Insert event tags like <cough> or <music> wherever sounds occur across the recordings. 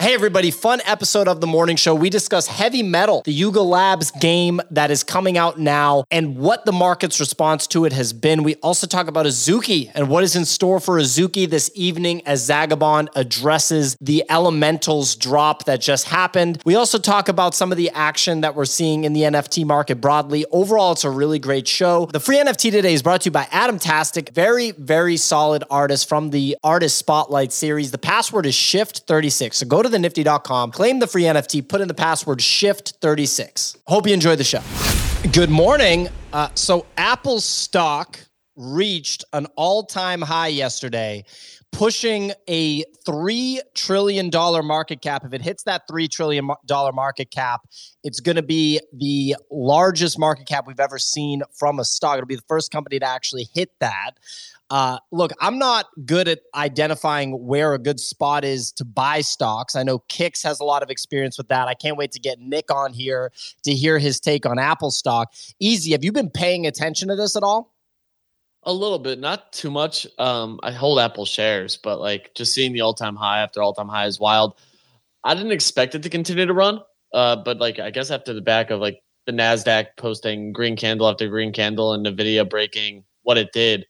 Hey, everybody, fun episode of the morning show. We discuss heavy metal, the Yuga Labs game that is coming out now, and what the market's response to it has been. We also talk about Azuki and what is in store for Azuki this evening as Zagabond addresses the Elementals drop that just happened. We also talk about some of the action that we're seeing in the NFT market broadly. Overall, it's a really great show. The free NFT today is brought to you by Adam Tastic, very, very solid artist from the Artist Spotlight series. The password is Shift36. So go to the nifty.com, claim the free NFT, put in the password shift36. Hope you enjoy the show. Good morning. Uh, so Apple stock reached an all-time high yesterday, pushing a three trillion dollar market cap. If it hits that three trillion dollar market cap, it's going to be the largest market cap we've ever seen from a stock. It'll be the first company to actually hit that. Uh, look, I'm not good at identifying where a good spot is to buy stocks. I know Kix has a lot of experience with that. I can't wait to get Nick on here to hear his take on Apple stock. Easy, have you been paying attention to this at all? A little bit, not too much. Um, I hold Apple shares, but like just seeing the all-time high after all-time high is wild. I didn't expect it to continue to run, uh, but like I guess after the back of like the Nasdaq posting green candle after green candle and Nvidia breaking what it did,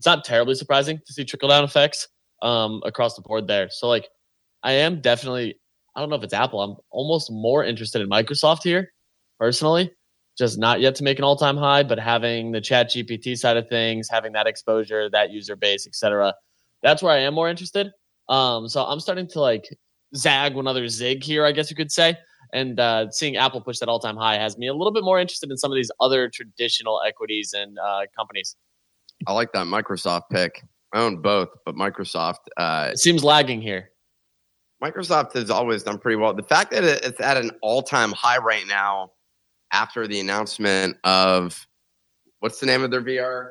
it's not terribly surprising to see trickle down effects um, across the board there. So like I am definitely I don't know if it's Apple. I'm almost more interested in Microsoft here personally. Just not yet to make an all-time high, but having the chat GPT side of things, having that exposure, that user base, etc. That's where I am more interested. Um, so I'm starting to like zag one other zig here, I guess you could say. And uh, seeing Apple push that all-time high has me a little bit more interested in some of these other traditional equities and uh, companies. I like that Microsoft pick. I own both, but Microsoft uh, it seems lagging here. Microsoft has always done pretty well. The fact that it's at an all-time high right now, after the announcement of what's the name of their VR?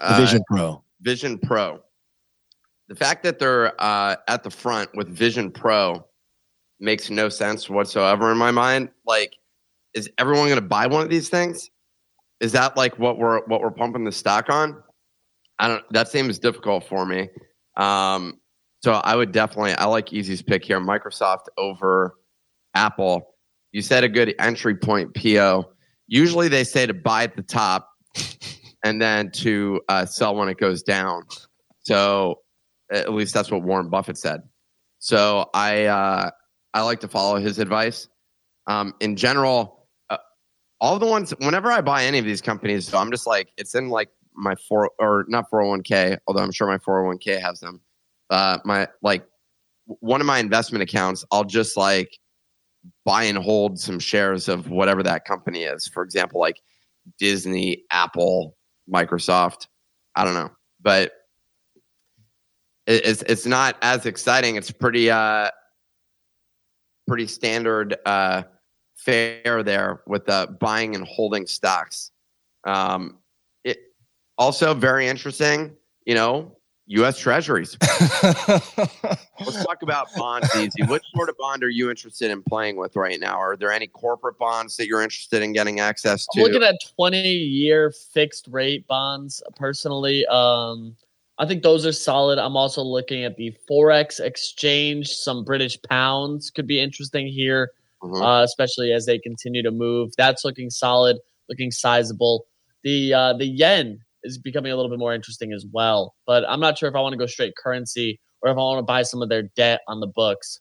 Uh, Vision Pro. Vision Pro. The fact that they're uh, at the front with Vision Pro makes no sense whatsoever in my mind. Like, is everyone going to buy one of these things? Is that like what we're what we're pumping the stock on? I don't. That seems difficult for me. Um, so I would definitely. I like Easy's pick here. Microsoft over Apple. You said a good entry point PO. Usually they say to buy at the top <laughs> and then to uh, sell when it goes down. So at least that's what Warren Buffett said. So I uh, I like to follow his advice. Um, in general, all the ones whenever I buy any of these companies, so I'm just like it's in like my four or not 401k, although I'm sure my 401k has them. Uh, my like one of my investment accounts, I'll just like buy and hold some shares of whatever that company is. For example, like Disney, Apple, Microsoft. I don't know, but it's it's not as exciting. It's pretty uh pretty standard uh fair there with the buying and holding stocks. Um, it also very interesting, you know, U.S. Treasuries. <laughs> Let's talk about bonds, easy. Which sort of bond are you interested in playing with right now? Are there any corporate bonds that you're interested in getting access to? I'm looking at 20 year fixed rate bonds personally. Um, I think those are solid. I'm also looking at the Forex exchange. Some British pounds could be interesting here mm-hmm. uh, especially as they continue to move. That's looking solid, looking sizable. The uh, the yen is becoming a little bit more interesting as well, but I'm not sure if I want to go straight currency or if I want to buy some of their debt on the books.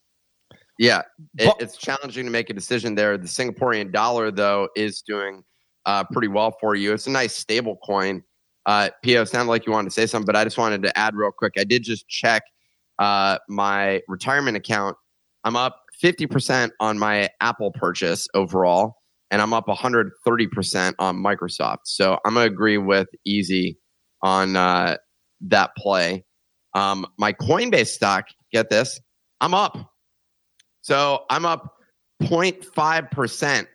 Yeah, it, it's challenging to make a decision there. The Singaporean dollar, though, is doing uh, pretty well for you. It's a nice stable coin. Uh, Pio, sounded like you wanted to say something, but I just wanted to add real quick. I did just check uh, my retirement account. I'm up 50% on my Apple purchase overall, and I'm up 130% on Microsoft. So I'm going to agree with Easy on uh, that play. Um, my Coinbase stock, get this, I'm up. So I'm up 0.5%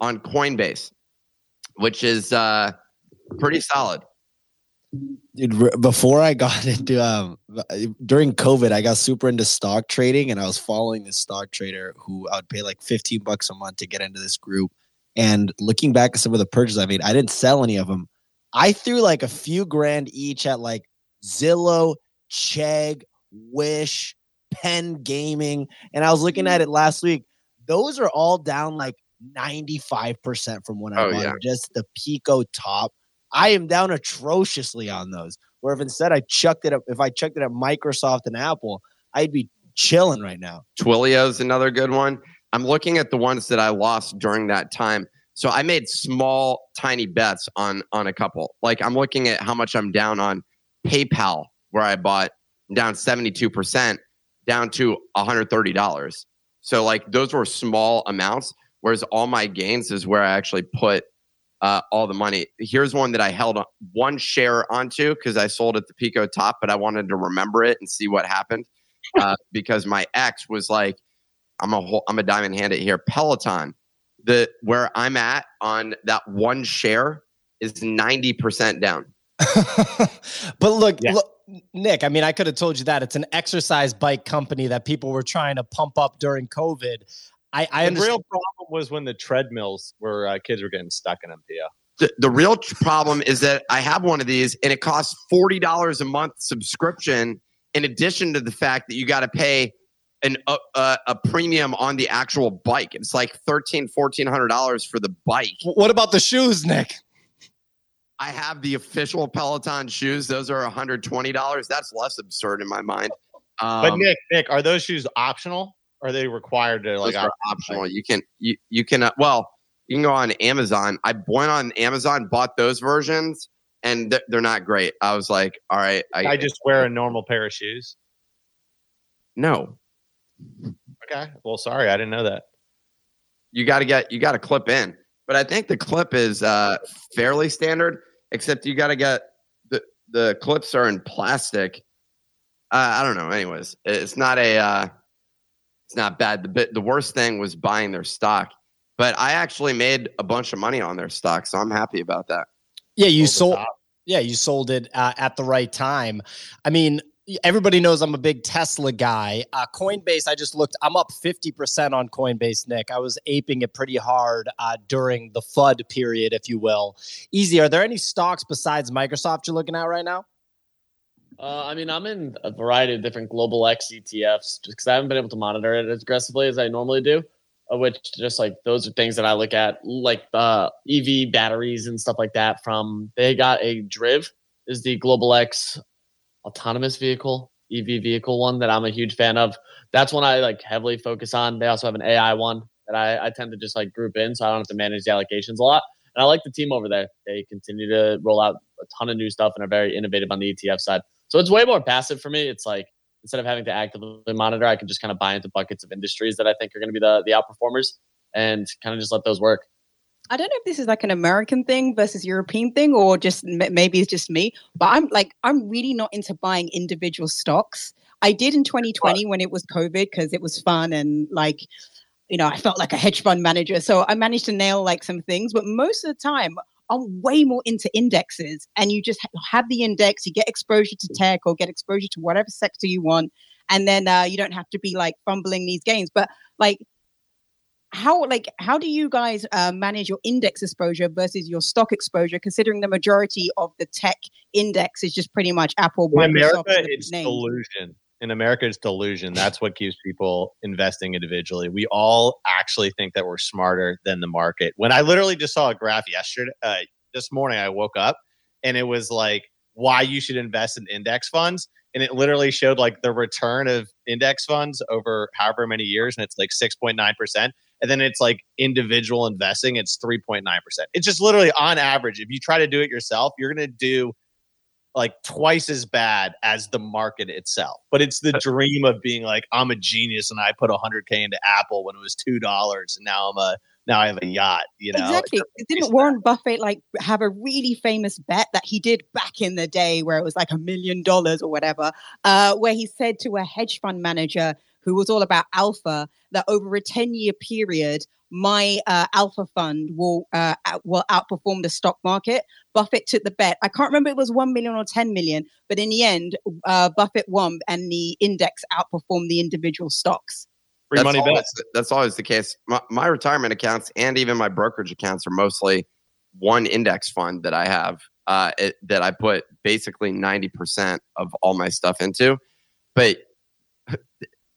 on Coinbase, which is uh, pretty solid. Dude, before I got <laughs> into um during COVID, I got super into stock trading and I was following this stock trader who I would pay like 15 bucks a month to get into this group. And looking back at some of the purchases I made, I didn't sell any of them. I threw like a few grand each at like Zillow, Chegg, Wish, Penn Gaming, and I was looking at it last week. Those are all down like 95% from when I Oh, bought yeah. Just the Pico top. I am down atrociously on those. Where if instead I chucked it up, if I chucked it at Microsoft and Apple, I'd be chilling right now. Twilio's another good one. I'm looking at the ones that I lost during that time. So I made small, tiny bets on on a couple. Like I'm looking at how much I'm down on PayPal, where I bought down 72%, down to $130. So like those were small amounts, whereas all my gains is where I actually put uh, all the money. Here's one that I held one share onto because I sold at the Pico top, but I wanted to remember it and see what happened <laughs> uh, because my ex was like, "I'm a whole, I'm a diamond hand it here." Peloton, the where I'm at on that one share is ninety percent down. <laughs> but look, Yeah. look, Nick, I mean, I could have told you that it's an exercise bike company that people were trying to pump up during COVID. I, I the understand. real problem was when the treadmills were uh, kids were getting stuck in them. Yeah. The, the real problem is that I have one of these and it costs forty dollars a month subscription. In addition to the fact that you got to pay an uh, uh, a premium on the actual bike, it's like thirteen, fourteen hundred dollars for the bike. what about the shoes, Nick? I have the official Peloton shoes; those are one hundred twenty dollars. That's less absurd in my mind. Um, But Nick, Nick, are those shoes optional? Are they required to like? optional. You can you you can uh, well you can go on Amazon. I went on Amazon, bought those versions, and th- they're not great. I was like, all right, I, I just wear a normal pair of shoes. no. Okay. Well, sorry, I didn't know that. You got to get you got to clip in, but I think the clip is uh, fairly standard. Except you got to get the the clips are in plastic. Uh, I don't know. Anyways, it's not a uh, it's not bad. The bit the worst thing was buying their stock, but I actually made a bunch of money on their stock, so I'm happy about that. Yeah, you Over the sold. Yeah, you sold it uh, at the right time. I mean, everybody knows I'm a big Tesla guy. Uh, Coinbase, I just looked. I'm up 50% on Coinbase, Nick. I was aping it pretty hard uh, during the FUD period, if you will. Easy. Are there any stocks besides Microsoft you're looking at right now? Uh, I mean, I'm in a variety of different global X ETFs because I haven't been able to monitor it as aggressively as I normally do. Which just like those are things that I look at, like uh, EV batteries and stuff like that. From they got a Driv is the global X autonomous vehicle EV vehicle one that I'm a huge fan of. That's one I like heavily focus on. They also have an AI one that I, I tend to just like group in, so I don't have to manage the allocations a lot. And I like the team over there. They continue to roll out a ton of new stuff and are very innovative on the ETF side. So it's way more passive for me. It's like instead of having to actively monitor, I can just kind of buy into buckets of industries that I think are going to be the the outperformers and kind of just let those work. I don't know if this is like an American thing versus European thing, or just maybe it's just me. But I'm like, I'm really not into buying individual stocks. I did in 2020 when it was COVID because it was fun and like, you know, I felt like a hedge fund manager. So I managed to nail like some things. But most of the time, I'm way more into indexes, and you just have the index. You get exposure to tech or get exposure to whatever sector you want, and then uh, you don't have to be like fumbling these gains. But like how like how do you guys uh, manage your index exposure versus your stock exposure considering the majority of the tech index is just pretty much apple In Microsoft, America, it's names? delusion. In America, it's delusion. That's what keeps people investing individually. We all actually think that we're smarter than the market. When I literally just saw a graph yesterday, uh, this morning, I woke up and it was like why you should invest in index funds. And it literally showed like the return of index funds over however many years. And it's like 6.9%. And then it's like individual investing, it's 3.9%. It's just literally on average. If you try to do it yourself, you're going to do like twice as bad as the market itself. But it's the dream of being like, I'm a genius and I put 100K into Apple when it was $2 and now I'm a, now I have a yacht, you know? Exactly. Didn't Warren Buffett like have a really famous bet that he did back in the day where it was like a million dollars or whatever, uh, where he said to a hedge fund manager who was all about alpha that over a 10 year period, my uh, alpha fund will uh, out- will outperform the stock market. Buffett took the bet. I can't remember if it was 1 million or 10 million, but in the end, uh, Buffett won and the index outperformed the individual stocks. Free money always, bets. That's always the case. My, my retirement accounts and even my brokerage accounts are mostly one index fund that I have uh, it, that I put basically 90% of all my stuff into. But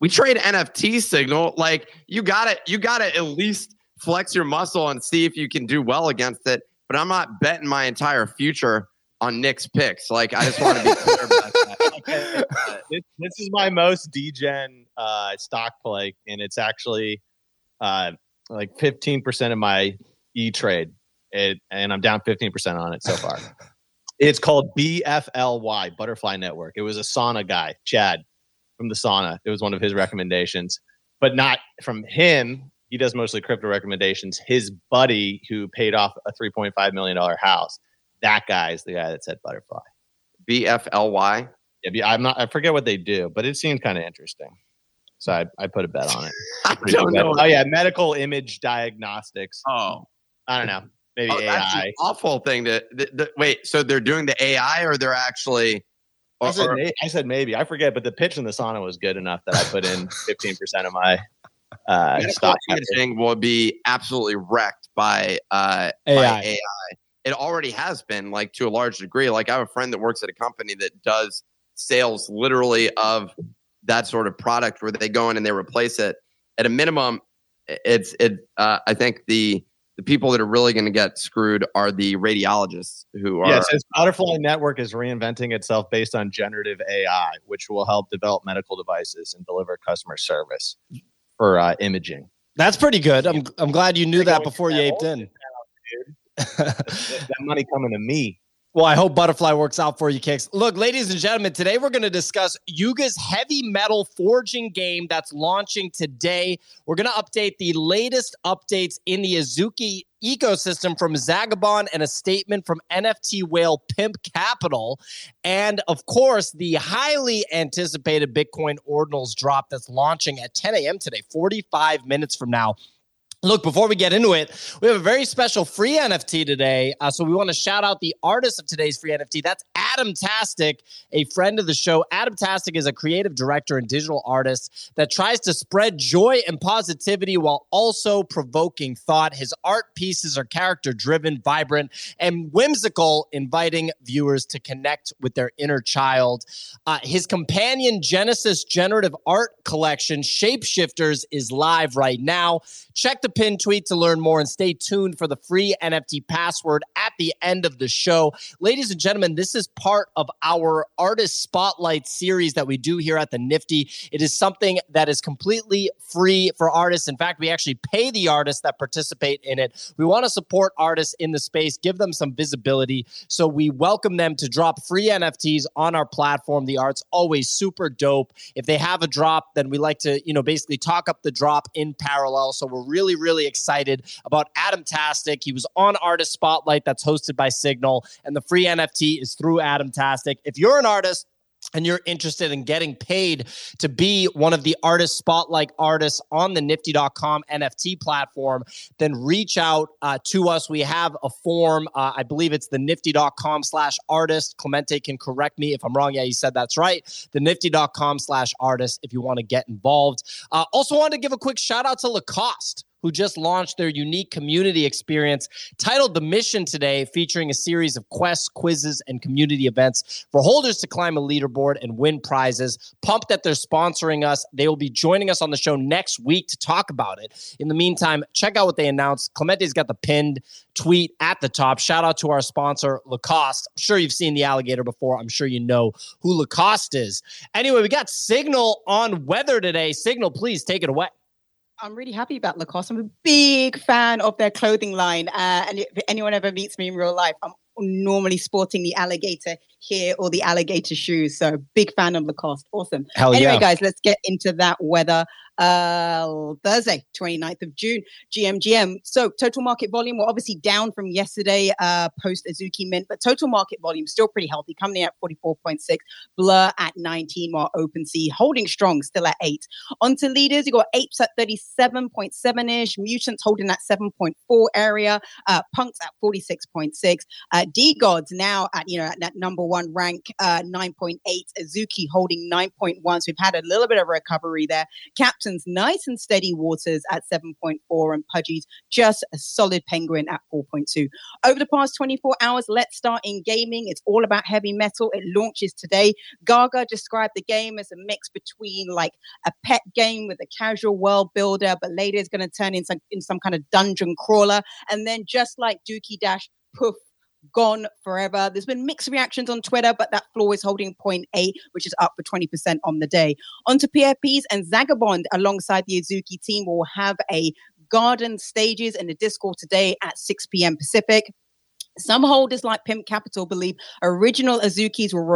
we trade NFT signal. Like you gotta you gotta at least flex your muscle and see if you can do well against it. But I'm not betting my entire future on Nick's picks. Like I just want to be <laughs> clear about that. okay. Uh, this, this is my most degen uh, stock play, and it's actually uh, like 15% of my E trade, and I'm down 15% on it so far. <laughs> it's called BFLY, Butterfly Network. It was a sauna guy, Chad from the sauna. It was one of his recommendations, but not from him. He does mostly crypto recommendations. His buddy, who paid off a $3.5 million house, that guy is the guy that said Butterfly. BFLY. Yeah, I'm not. I forget what they do, but it seemed kind of interesting. So I, I put a bet on it. <laughs> I don't know. Oh yeah, medical image diagnostics. Oh, I don't know. Maybe oh, that's an AI. awful thing to the, the, wait. So they're doing the AI, or they're actually? I said, or- I said maybe. I forget, but the pitch in the sauna was good enough that I put in <laughs> 15% of my uh, stock. imaging will be absolutely wrecked by uh, AI. by AI. It already has been, like to a large degree. Like I have a friend that works at a company that does sales literally of that sort of product where they go in and they replace it. At a minimum, it's it. Uh, I think the the people that are really going to get screwed are the radiologists who are. Yeah, it Butterfly Network is reinventing itself based on generative AI, which will help develop medical devices and deliver customer service for uh, imaging. That's pretty good. I'm I'm glad you knew that before you that aped in. That money coming to me. Well, I hope Butterfly works out for you, Kicks. Look, ladies and gentlemen, today we're going to discuss Yuga's heavy metal forging game that's launching today. We're going to update the latest updates in the Azuki ecosystem from Zagabond and a statement from NFT whale Pimp Capital. And of course, the highly anticipated Bitcoin ordinals drop that's launching at 10 a.m. today, 45 minutes from now. Look, before we get into it, we have a very special free NFT today. Uh, so we want to shout out the artist of today's free NFT. That's Adam Tastic, a friend of the show. Adam Tastic is a creative director and digital artist that tries to spread joy and positivity while also provoking thought. His art pieces are character driven, vibrant, and whimsical, inviting viewers to connect with their inner child. Uh, his companion Genesis generative art collection, Shapeshifters, is live right now. Check the pin tweet to learn more and stay tuned for the free NFT password at the end of the show. Ladies and gentlemen, this is part of our artist spotlight series that we do here at the Nifty. It is something that is completely free for artists. In fact, we actually pay the artists that participate in it. We want to support artists in the space, give them some visibility. So we welcome them to drop free NFTs on our platform. The art's always super dope. If they have a drop, then we like to, you know, basically talk up the drop in parallel. So we're really, really excited about Adam Tastic. He was on Artist Spotlight that's hosted by Signal, and the free NFT is through Adam Tastic. If you're an artist, and you're interested in getting paid to be one of the artist spotlight artists on the nifty.com NFT platform, then reach out uh, to us. We have a form. Uh, I believe it's the nifty.com slash artist. Clemente can correct me if I'm wrong. Yeah, you said that's right. The nifty.com slash artist if you want to get involved. Uh, also, wanted to give a quick shout out to Lacoste who just launched their unique community experience titled The Mission today, featuring a series of quests, quizzes, and community events for holders to climb a leaderboard and win prizes. Pumped that they're sponsoring us. They will be joining us on the show next week to talk about it. In the meantime, check out what they announced. Clemente's got the pinned tweet at the top. Shout out to our sponsor, Lacoste. I'm sure you've seen the alligator before. I'm sure you know who Lacoste is. Anyway, we got Signal on weather today. Signal, please take it away. I'm really happy about Lacoste. I'm a big fan of their clothing line. Uh, and if anyone ever meets me in real life, I'm normally sporting the alligator here or the alligator shoes. So big fan of Lacoste. Awesome. Hell anyway, yeah. guys, let's get into that weather. Uh, Thursday, 29th of June, GMGM. So total market volume, we're obviously down from yesterday uh, post Azuki Mint, but total market volume still pretty healthy, coming in at 44.6, Blur at 19, while OpenSea holding strong, still at 8. On to leaders, you got Apes at 37.7-ish, Mutants holding that 7.4 area, uh, Punks at 46.6, uh, DeGods now at, you know, at that number one rank, uh, 9.8, Azuki holding 9.1. So we've had a little bit of recovery there. Captain Nice and steady waters at 7.4, and Pudgy's just a solid penguin at 4.2. Over the past 24 hours, let's start in gaming. It's all about heavy metal. It launches today. Gaga described the game as a mix between like a pet game with a casual world builder, but later it's going to turn into in some kind of dungeon crawler. And then just like Dookie Dash, poof, gone forever. There's been mixed reactions on Twitter, but that floor is holding 0.8, which is up for 20% on the day. Onto PFPs and Zagabond alongside the Azuki team will have a garden stages in the Discord today at 6 p.m. Pacific. Some holders like Pimp Capital believe original Azukis will,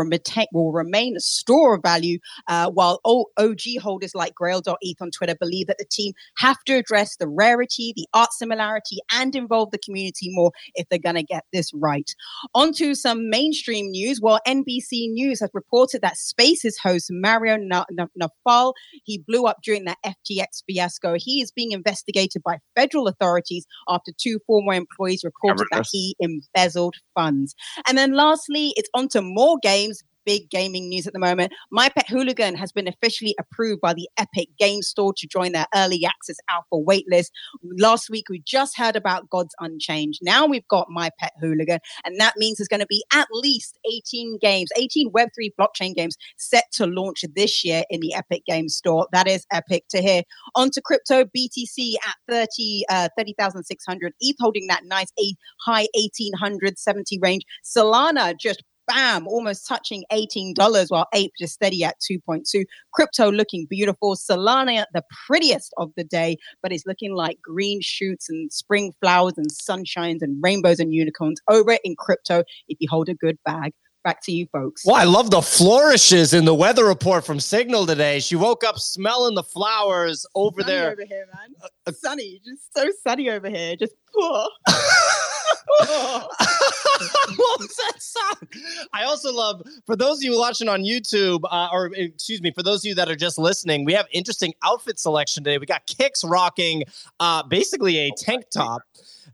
will remain a store of value, uh, while o- OG holders like Grail.eth on Twitter believe that the team have to address the rarity, the art similarity, and involve the community more if they're going to get this right. On to some mainstream news. Well, NBC News has reported that Spaces host Mario Nawfal he blew up during that FTX fiasco. He is being investigated by federal authorities after two former employees reported that he embezzled funds. And then lastly, it's on to more games big gaming news at the moment. My Pet Hooligan has been officially approved by the Epic Game Store to join their early access alpha waitlist. Last week, we just heard about Gods Unchained. Now we've got My Pet Hooligan, and that means there's going to be at least 18 games, 18 Web3 blockchain games set to launch this year in the Epic Game Store. That is epic to hear. On to crypto, BTC at 30, uh, 30,600, ETH holding that nice eight, high 1870 range. Solana just bam, almost touching $18, while Ape just steady at 2.2. Crypto looking beautiful. Solana, the prettiest of the day, but it's looking like green shoots and spring flowers and sunshines and rainbows and unicorns over in crypto if you hold a good bag. Back to you, folks. Well, I love the flourishes in the weather report from Signal today. She woke up smelling the flowers over sunny there. Over here, man. Uh, uh, sunny, just so sunny over here. Just. <laughs> Oh. <laughs> <laughs> what was that song? I also love for those of you watching on YouTube, uh, or excuse me, for those of you that are just listening, we have interesting outfit selection today. We got Kicks rocking uh, basically a tank top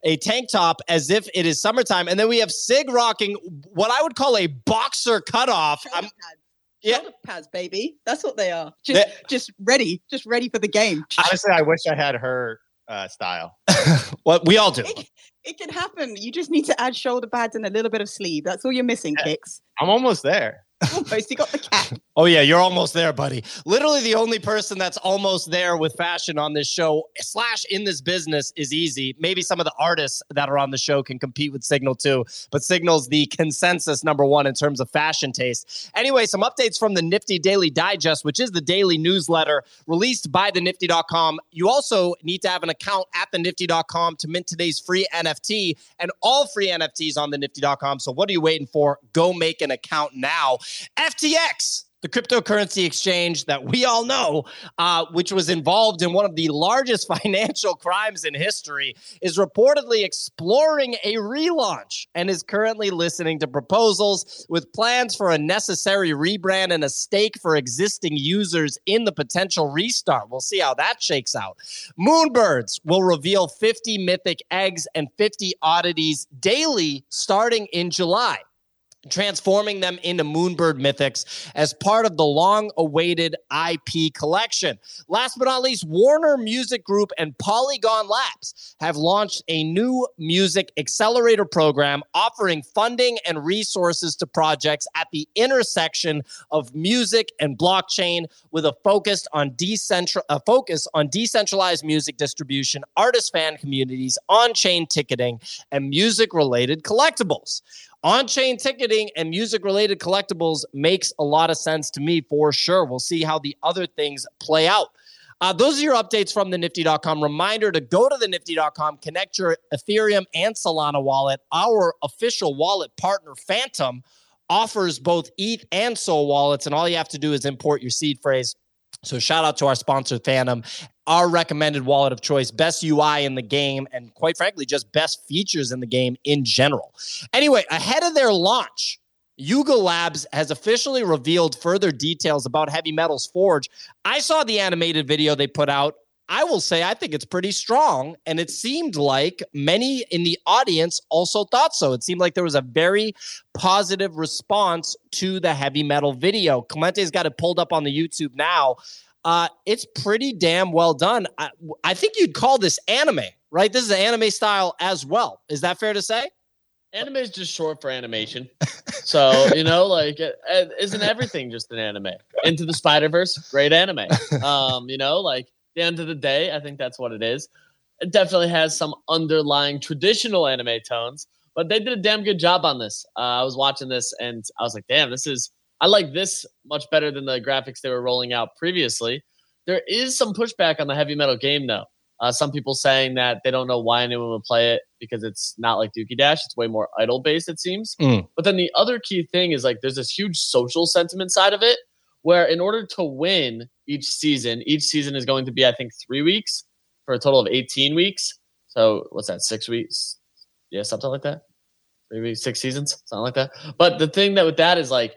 a tank top as if it is summertime. And then we have Sig rocking what I would call a boxer cutoff. Shoulder pads. Yeah. Shoulder pads, baby. That's what they are. Just, they, just ready, just ready for the game. Honestly, I wish I had her uh, style. <laughs> well, we all do. It, it, can happen. You just need to add shoulder pads and a little bit of sleeve. That's all you're missing, yeah. Kicks. I'm almost there. <laughs> Almost. You got the cat. Oh yeah, you're almost there, buddy. Literally, the only person that's almost there with fashion on this show slash in this business is easy. Maybe some of the artists that are on the show can compete with Signal too, but Signal's the consensus number one in terms of fashion taste. Anyway, some updates from the Nifty Daily Digest, which is the daily newsletter released by the Nifty.com. You also need to have an account at the Nifty.com to mint today's free NFT and all free NFTs on the Nifty.com. So what are you waiting for? Go make an account now. FTX the cryptocurrency exchange that we all know, uh, which was involved in one of the largest <laughs> financial crimes in history, is reportedly exploring a relaunch and is currently listening to proposals with plans for a necessary rebrand and a stake for existing users in the potential restart. We'll see how that shakes out. Moonbirds will reveal 50 mythic eggs and 50 oddities daily starting in July transforming them into Moonbird Mythics as part of the long awaited IP collection. Last but not least, Warner Music Group and Polygon Labs have launched a new music accelerator program offering funding and resources to projects at the intersection of music and blockchain with a focus on decentral a focus on decentralized music distribution, artist fan communities, on-chain ticketing, and music related collectibles. On chain ticketing and music related collectibles makes a lot of sense to me for sure. We'll see how the other things play out. Uh, those are your updates from the nifty.com. Reminder to go to the nifty.com, connect your Ethereum and Solana wallet. Our official wallet partner, Phantom, offers both ETH and Sol wallets, and all you have to do is import your seed phrase. So shout out to our sponsor, Phantom our recommended wallet of choice, best UI in the game, and quite frankly, just best features in the game in general. Anyway, ahead of their launch, Yuga Labs has officially revealed further details about Heavy Metals Forge. I saw the animated video they put out. I will say I think it's pretty strong. And it seemed like many in the audience also thought so. It seemed like there was a very positive response to the heavy metal video. Clemente's got it pulled up on the YouTube now. Uh, it's pretty damn well done. I, I think you'd call this anime, right? This is an anime style as well. Is that fair to say? Anime is just short for animation. So, you know, like, uh, isn't everything just an anime? Into the Spider Verse, great anime. <laughs> Um, you know, like, the end of the day, I think that's what it is. It definitely has some underlying traditional anime tones, but they did a damn good job on this. Uh, I was watching this and I was like, damn, this is, I like this much better than the graphics they were rolling out previously. There is some pushback on the heavy metal game, though. Uh, some people saying that they don't know why anyone would play it because it's not like Dookie Dash. It's way more idle based, it seems. Mm. But then the other key thing is like there's this huge social sentiment side of it where in order to win each season, each season is going to be, I think, three weeks for a total of 18 weeks. So what's that, six weeks? Yeah, something like that. Maybe six seasons, something like that. But the thing that with that is like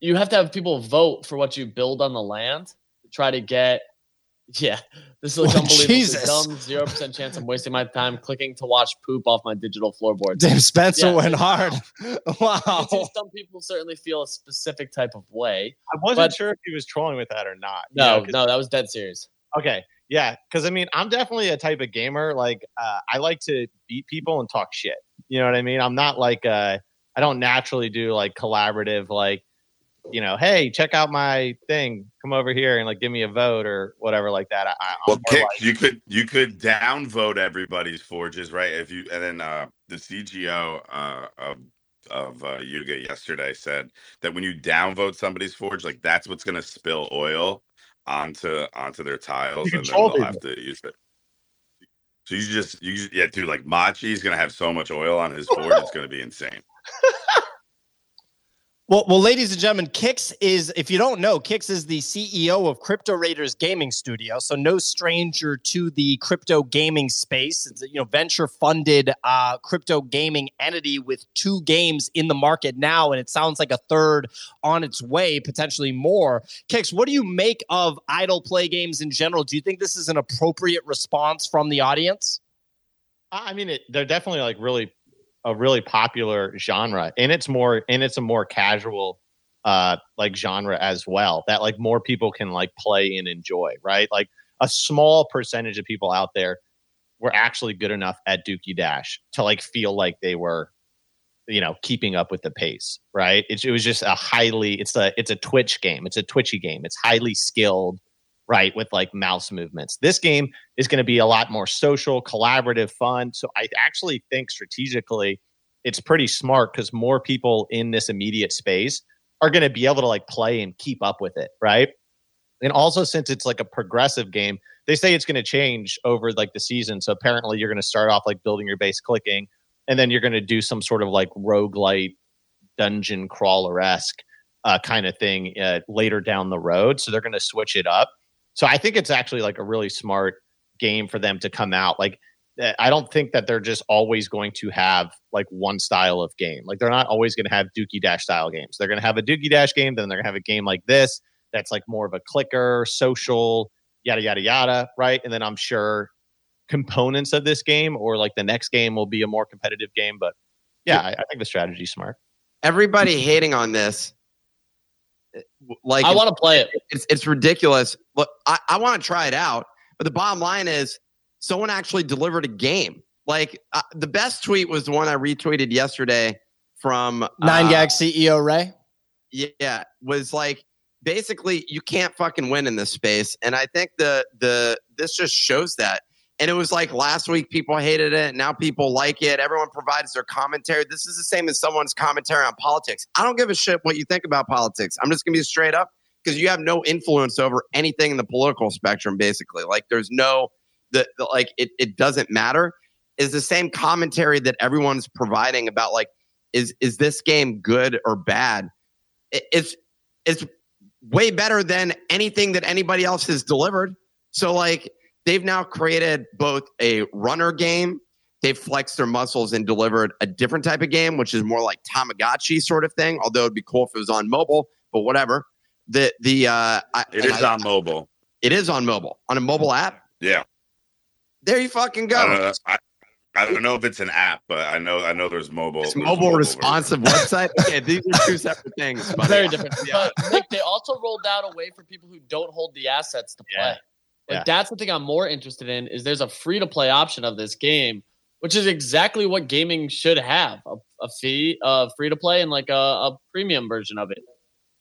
you have to have people vote for what you build on the land to try to get yeah, this looks Oh, unbelievable. Jesus. Dumb, zero percent chance I'm wasting my time clicking to watch poop off my digital floorboard. Damn, Spencer Yeah, went it's- hard. <laughs> Wow. It's some people certainly feel a specific type of way. I wasn't But- sure if he was trolling with that or not. you No, no, that was dead serious. Okay. Yeah. Cause I mean, I'm definitely a type of gamer. Like, uh, I like to beat people and talk shit. You know what I mean? I'm not like, uh, I don't naturally do like collaborative, like, you know, hey, check out my thing. Come over here and like give me a vote or whatever like that. I, I'm Well, Kick, like- you could you could downvote everybody's forges, right? If you and then uh, the CGO uh, of of uh, Yuga yesterday said that when you downvote somebody's forge, like that's what's going to spill oil onto onto their tiles, and then they'll have to use it. So you just you just- yeah, dude, like Machi's going to have so much oil on his forge, it's going to be insane. <laughs> Well, well, ladies and gentlemen, Kix is, if you don't know, Kix is the CEO of Crypto Raiders Gaming Studio. So no stranger to the crypto gaming space. It's a you know venture funded uh, crypto gaming entity with two games in the market now, and it sounds like a third on its way, potentially more. Kix, what do you make of idle play games in general? Do you think this is an appropriate response from the audience? I mean, it, they're definitely like really a really popular genre, and it's more and it's a more casual uh like genre as well that like more people can like play and enjoy, right? Like a small percentage of people out there were actually good enough at Dookie Dash to like feel like they were you know keeping up with the pace right? It, it was just a highly it's a it's a twitch game. It's a twitchy game. It's highly skilled right with like mouse movements this game is going to be a lot more social, collaborative, fun. So I actually think strategically it's pretty smart because more people in this immediate space are going to be able to like play and keep up with it, right? And also since it's like a progressive game, they say it's going to change over like the season. So apparently you're going to start off like building your base clicking and then you're going to do some sort of like roguelite dungeon crawler esque uh, kind of thing uh, later down the road. So they're going to switch it up. So I think it's actually like a really smart game for them to come out. Like uh, I don't think that they're just always going to have like one style of game. Like they're not always going to have Dookie Dash style games. They're going to have a Dookie Dash game, then they're going to have a game like this that's like more of a clicker, social, yada yada yada, right? And then I'm sure components of this game or like the next game will be a more competitive game. But yeah, I, I think the strategy's smart. Everybody hating on this, eh, like I want to play it. it's it's ridiculous. Look, I, I want to try it out, but the bottom line is someone actually delivered a game. Like uh, the best tweet was the one I retweeted yesterday from Nine uh, Gag CEO Ray. yeah was like basically you can't fucking win in this space and i think the the this just shows that and it was like last week people hated it. Now people like it. Everyone provides their commentary. This is the same as someone's commentary on politics. I don't give a shit what you think about politics. I'm just gonna be straight up because you have no influence over anything in the political spectrum basically. Like there's no the, the like it, it doesn't matter. Is the same commentary that everyone's providing about like is is this game good or bad? It- it's it's way better than anything that anybody else has delivered. So like they've now created both a runner game, they've flexed their muscles and delivered a different type of game, which is more like Tamagotchi sort of thing. Although it'd be cool if it was on mobile, but whatever. The the uh, I, It and is I- on mobile. it is on mobile on a mobile app. Yeah. There you fucking I don't go. know. I, I don't know if it's an app, but I know I know there's mobile. It's there's mobile version. responsive website. <laughs> Okay, these are two separate things. buddy. Very different. Yeah. But Nick, they also rolled out a way for people who don't hold the assets to play. Yeah. Yeah. that's the thing I'm more interested in is there's a free to play option of this game, which is exactly what gaming should have a, a fee, uh, free to play, and like a, a premium version of it.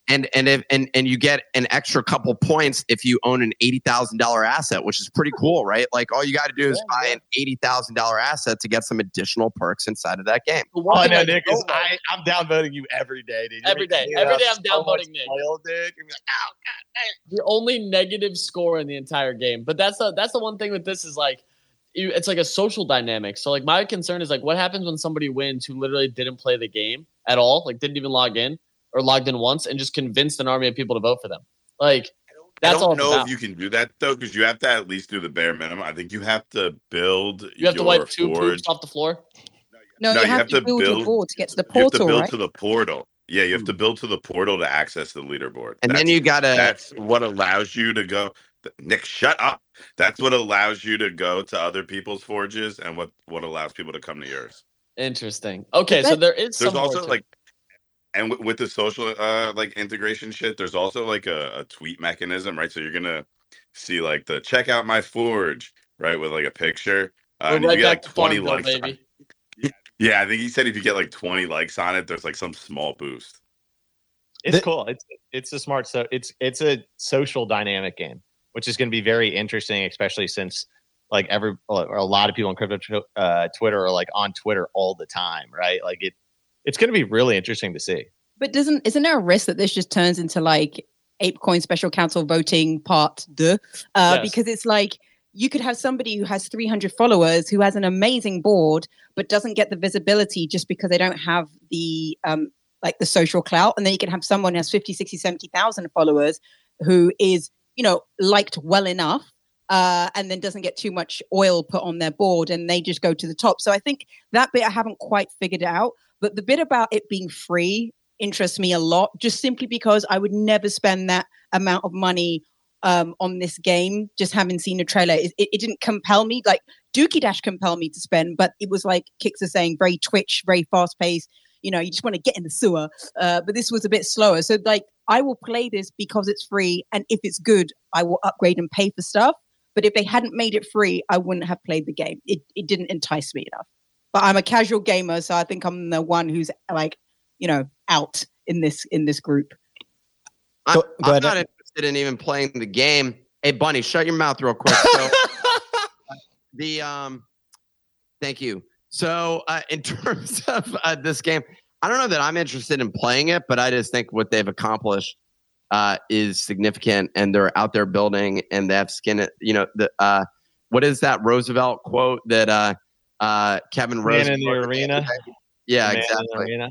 And and if and and you get an extra couple points if you own an eighty thousand dollar asset, which is pretty cool, right? Like all you got to do is Yeah, buy yeah. an eighty thousand dollar asset to get some additional perks inside of that game. The one Oh, thing no, I know, Nick. Is I, I'm downvoting you every day, dude. You're Every making day. me Every up day I'm so downvoting Nick. spoiled, dude. You're like, oh, the only negative score in the entire game. But that's the that's the one thing with this is like you, it's like a social dynamic. So like my concern is like what happens when somebody wins who literally didn't play the game at all, like didn't even log in or logged in once and just convinced an army of people to vote for them. Like that's all don't it's know about. if you can do that though, because you have to at least do the bare minimum. I think you have to build. You have to your wipe two forge. poops off the floor. No, No, you, have, to build, your build- board to get to the You have to portal, build right? to the portal. Yeah, you have to hmm. build to the portal to access the leaderboard. And That's- then you got to that's what allows you to go. Nick, shut up. That's what allows you to go to other people's forges, and what what allows people to come to yours. Interesting. Okay, so there is There's some also like, and with, with the social uh like integration shit, there's also like a, a tweet mechanism, right? So you're gonna see like the check out my forge, right, with like a picture. Uh, and if right you get like 20 Farmville, likes, on- baby. yeah, I think he said if you get like 20 likes on it, there's like some small boost. It's cool. It's it's a smart so it's it's a social dynamic game, which is going to be very interesting, especially since like every or a lot of people on crypto uh, Twitter are like on Twitter all the time, right? Like it it's going to be really interesting to see. But doesn't isn't there a risk that this just turns into like ApeCoin Special Council voting part deux? Uh, Yes. Because it's like you could have somebody who has 300 followers who has an amazing board but doesn't get the visibility just because they don't have the um like the social clout and then you can have someone who has 50 60 70,000 followers who is you know liked well enough uh, and then doesn't get too much oil put on their board and they just go to the top so i think that bit i haven't quite figured out but the bit about it being free interests me a lot just simply because I would never spend that amount of money um, on this game just having seen a trailer. It, it, it didn't compel me. Like Dookie Dash compelled me to spend, but it was like Kicks are saying, very twitch, very fast paced. You know, you just want to get in the sewer. Uh, but this was a bit slower. So like I will play this because it's free. And if it's good, I will upgrade and pay for stuff. But if they hadn't made it free, I wouldn't have played the game. It, it didn't entice me enough. But I'm a casual gamer, so I think I'm the one who's like, you know, out in this in this group. I'm, Go- go I'm not interested in even playing the game. Hey, Bunny, shut your mouth real quick. So, <laughs> the um, thank you. So, uh, in <laughs> terms of uh, this game, I don't know that I'm interested in playing it, but I just think what they've accomplished uh, is significant, and they're out there building, and they have skin. It, you know, the uh, what is that Roosevelt quote that uh, uh, Kevin Rose Man in the quoted arena. Yeah, Man exactly. arena.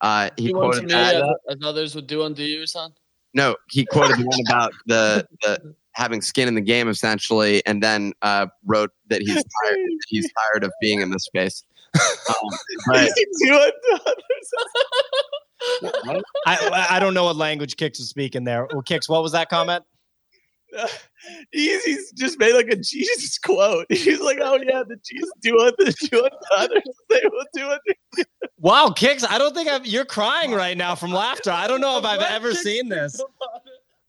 Uh, he You quoted that. as, as others would do unto you, son. No, he quoted the one about the, the having skin in the game essentially, and then uh, wrote that he's <laughs> tired. that he's tired of being in this space. Um, <laughs> but Do it to others. I I don't know what language Kicks is speaking there. Well, Kicks, what was that comment? <laughs> He's, just made like a Jesus quote. <laughs> He's like, "Oh yeah, the Jesus do unto do unto others, they will do unto Wow, Kicks, I don't think I'm, you're crying right now from laughter. I don't know if I've ever seen this.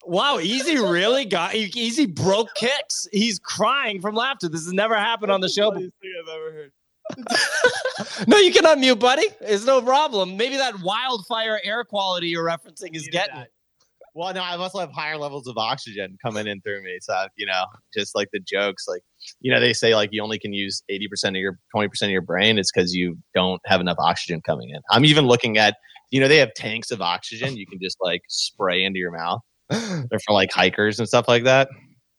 Wow, Easy really got Easy broke Kicks. He's crying from laughter. This has never happened on the show. I've ever heard. <laughs> no, you can unmute, buddy. It's no problem. Maybe that wildfire air quality you're referencing is getting that. Well, no, I also have higher levels of oxygen coming in through me. So, you know, just like the jokes, like, you know, they say like you only can use 80% of your 20% of your brain. It's because you don't have enough oxygen coming in. I'm even looking at, you know, they have tanks of oxygen you can just like spray into your mouth. <laughs> They're for like hikers and stuff like that.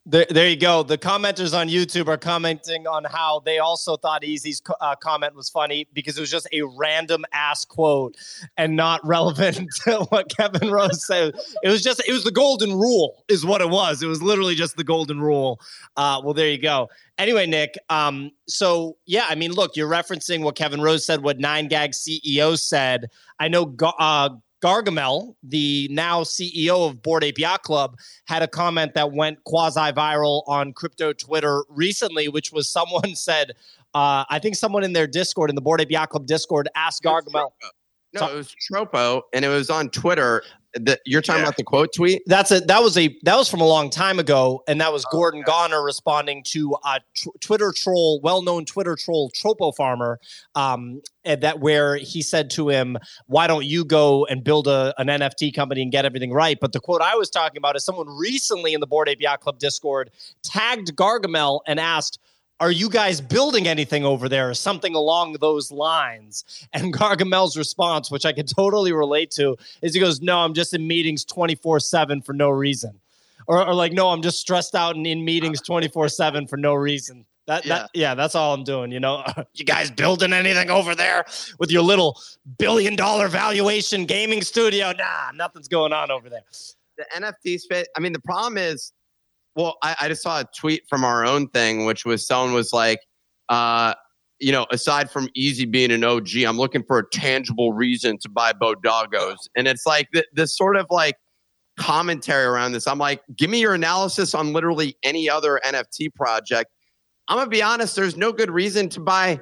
There, there you go. The commenters on YouTube are commenting on how they also thought Easy's uh, comment was funny because it was just a random ass quote and not relevant <laughs> to what Kevin Rose said. It was just, it was the golden rule, is what it was. It was literally just the golden rule. Uh, well, there you go. Anyway, Nick. Um, so yeah, I mean, look, you're referencing what Kevin Rose said, what Nine Gag CEO said. I know. Uh, Gargamel, the now CEO of Bored Ape Yacht Club, had a comment that went quasi viral on crypto Twitter recently, which was someone <laughs> said, Uh, I think someone in their Discord, in the Bored Ape Yacht Club Discord, asked Gargamel. No, it was Tropo, and it was on Twitter. The, you're talking Yeah. about the quote tweet. That's a that was a that was from a long time ago, and that was Gordon Goner responding to a tw- Twitter troll, well-known Twitter troll, Tropo Farmer, um, and that where he said to him, "Why don't you go and build a an NFT company and get everything right?" But the quote I was talking about is someone recently in the Bored Ape Yacht Club Discord tagged Gargamel and asked. Are you guys building anything over there or something along those lines? And <laughs> Gargamel's response, which I can totally relate to, is he goes, No, I'm just in meetings 24 7 for no reason. Or, or like, No, I'm just stressed out and in meetings <laughs> 24 7 for no reason. That, yeah. That, yeah, that's all I'm doing. You know, <laughs> you guys building anything over there with your little billion dollar valuation gaming studio? Nah, nothing's going on over there. The NFT space. I mean, the problem is, well, I, I just saw a tweet from our own thing, which was someone was like, uh, you know, aside from Easy being an OG, I'm looking for a tangible reason to buy Bodoggos. And it's like th- this sort of like commentary around this. I'm like, give me your analysis on literally any other NFT project. I'm gonna be honest, there's no good reason to buy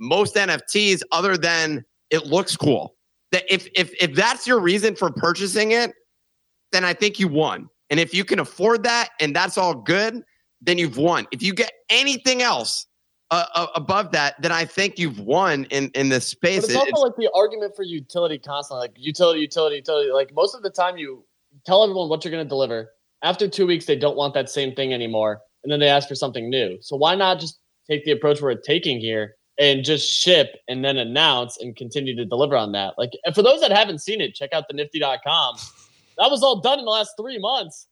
most NFTs other than it looks cool. That if if if that's your reason for purchasing it, then I think you won. And if you can afford that and that's all good, then you've won. If you get anything else uh, uh, above that, then I think you've won in in this space. But it's also It's- like the argument for utility constantly, like utility, utility, utility. Like most of the time, you tell everyone what you're going to deliver. After two weeks, they don't want that same thing anymore, and then they ask for something new. So why not just take the approach we're taking here and just ship and then announce and continue to deliver on that? Like for those that haven't seen it, check out the Nifty.com. That was all done in the last three months.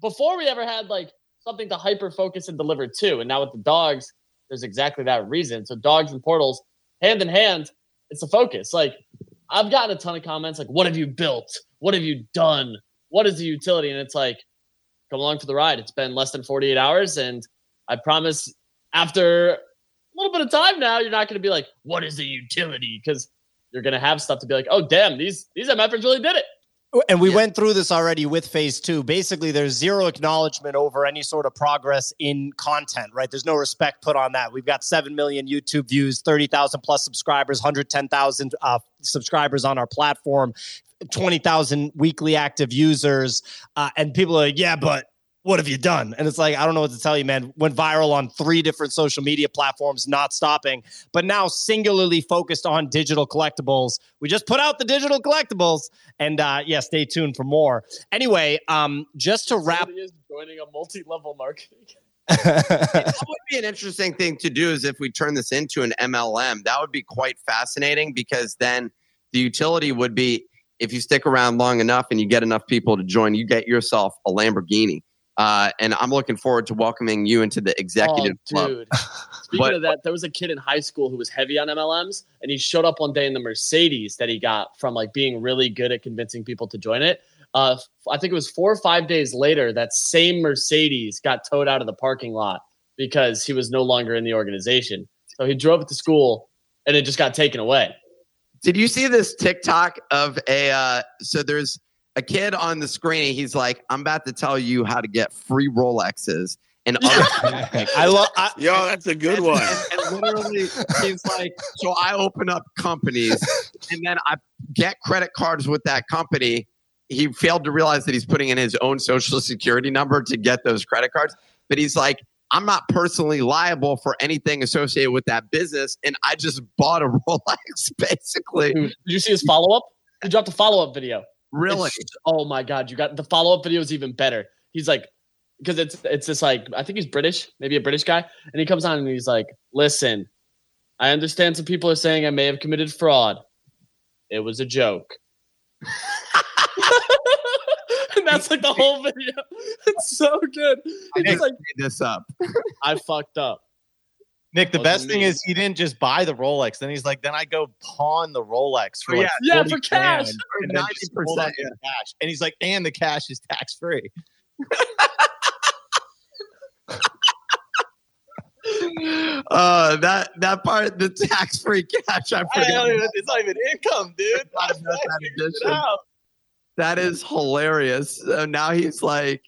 Before we ever had like something to hyper focus and deliver to, and now with the dogs, there's exactly that reason. So dogs and portals, hand in hand, it's a focus. Like I've gotten a ton of comments like, "What have you built? What have you done? What is the utility?" And it's like, come along for the ride. It's been less than 48 hours, and I promise, after a little bit of time now, you're not going to be like, "What is the utility?" Because you're going to have stuff to be like, "Oh, damn, these these MFers really did it." And we Yeah. went through this already with phase two. Basically, there's zero acknowledgement over any sort of progress in content, right? There's no respect put on that. We've got 7 million YouTube views, 30,000 plus subscribers, 110,000 uh, subscribers on our platform, 20,000 weekly active users. Uh, and people are like, yeah, but what have you done? And it's like, I don't know what to tell you, man. Went viral on three different social media platforms, not stopping, but now singularly focused on digital collectibles. We just put out the digital collectibles, and uh, yeah, stay tuned for more. Anyway, um, just to wrap. Somebody is joining a multi-level marketing. <laughs> that would be an <laughs> interesting thing to do is if we turn this into an MLM. That would be quite fascinating because then the utility would be if you stick around long enough and you get enough people to join, you get yourself a Lamborghini. Uh, and I'm looking forward to welcoming you into the executive oh, club. dude. <laughs> Speaking But- of that, there was a kid in high school who was heavy on MLMs, and he showed up one day in the Mercedes that he got from like being really good at convincing people to join it. Uh, I think it was four or five days later that same Mercedes got towed out of the parking lot because he was no longer in the organization. So he drove it to school, and it just got taken away. Did you see this TikTok of a? Uh, so there's a kid on the screen. He's like, "I'm about to tell you how to get free Rolexes." And other <laughs> I love. Yo, that's a good and, one. And, and literally, he's like, so I open up companies and then I get credit cards with that company. He failed to realize that he's putting in his own social security number to get those credit cards. But he's like, I'm not personally liable for anything associated with that business. And I just bought a <laughs> Rolex, basically. Did you see his follow up? He dropped a follow up video. Really? It's- oh my god, you got the follow up video is even better. He's like, because it's it's this like I think he's British, maybe a British guy, and he comes on and he's like, "Listen, I understand some people are saying I may have committed fraud. It was a joke." <laughs> and that's like the whole video. <laughs> It's so good. I He's just like, this up. <laughs> I fucked up. Nick, the best thing is he didn't just buy the Rolex. Then he's like, then I go pawn the Rolex for like yeah. Yeah, for cash. For and then just hold 90%, on to cash. And he's like, and the cash is tax free. <laughs> Uh, that that part, the tax free cash, I forgot. it's not even income, dude. Forgot that. That is hilarious. So now he's like?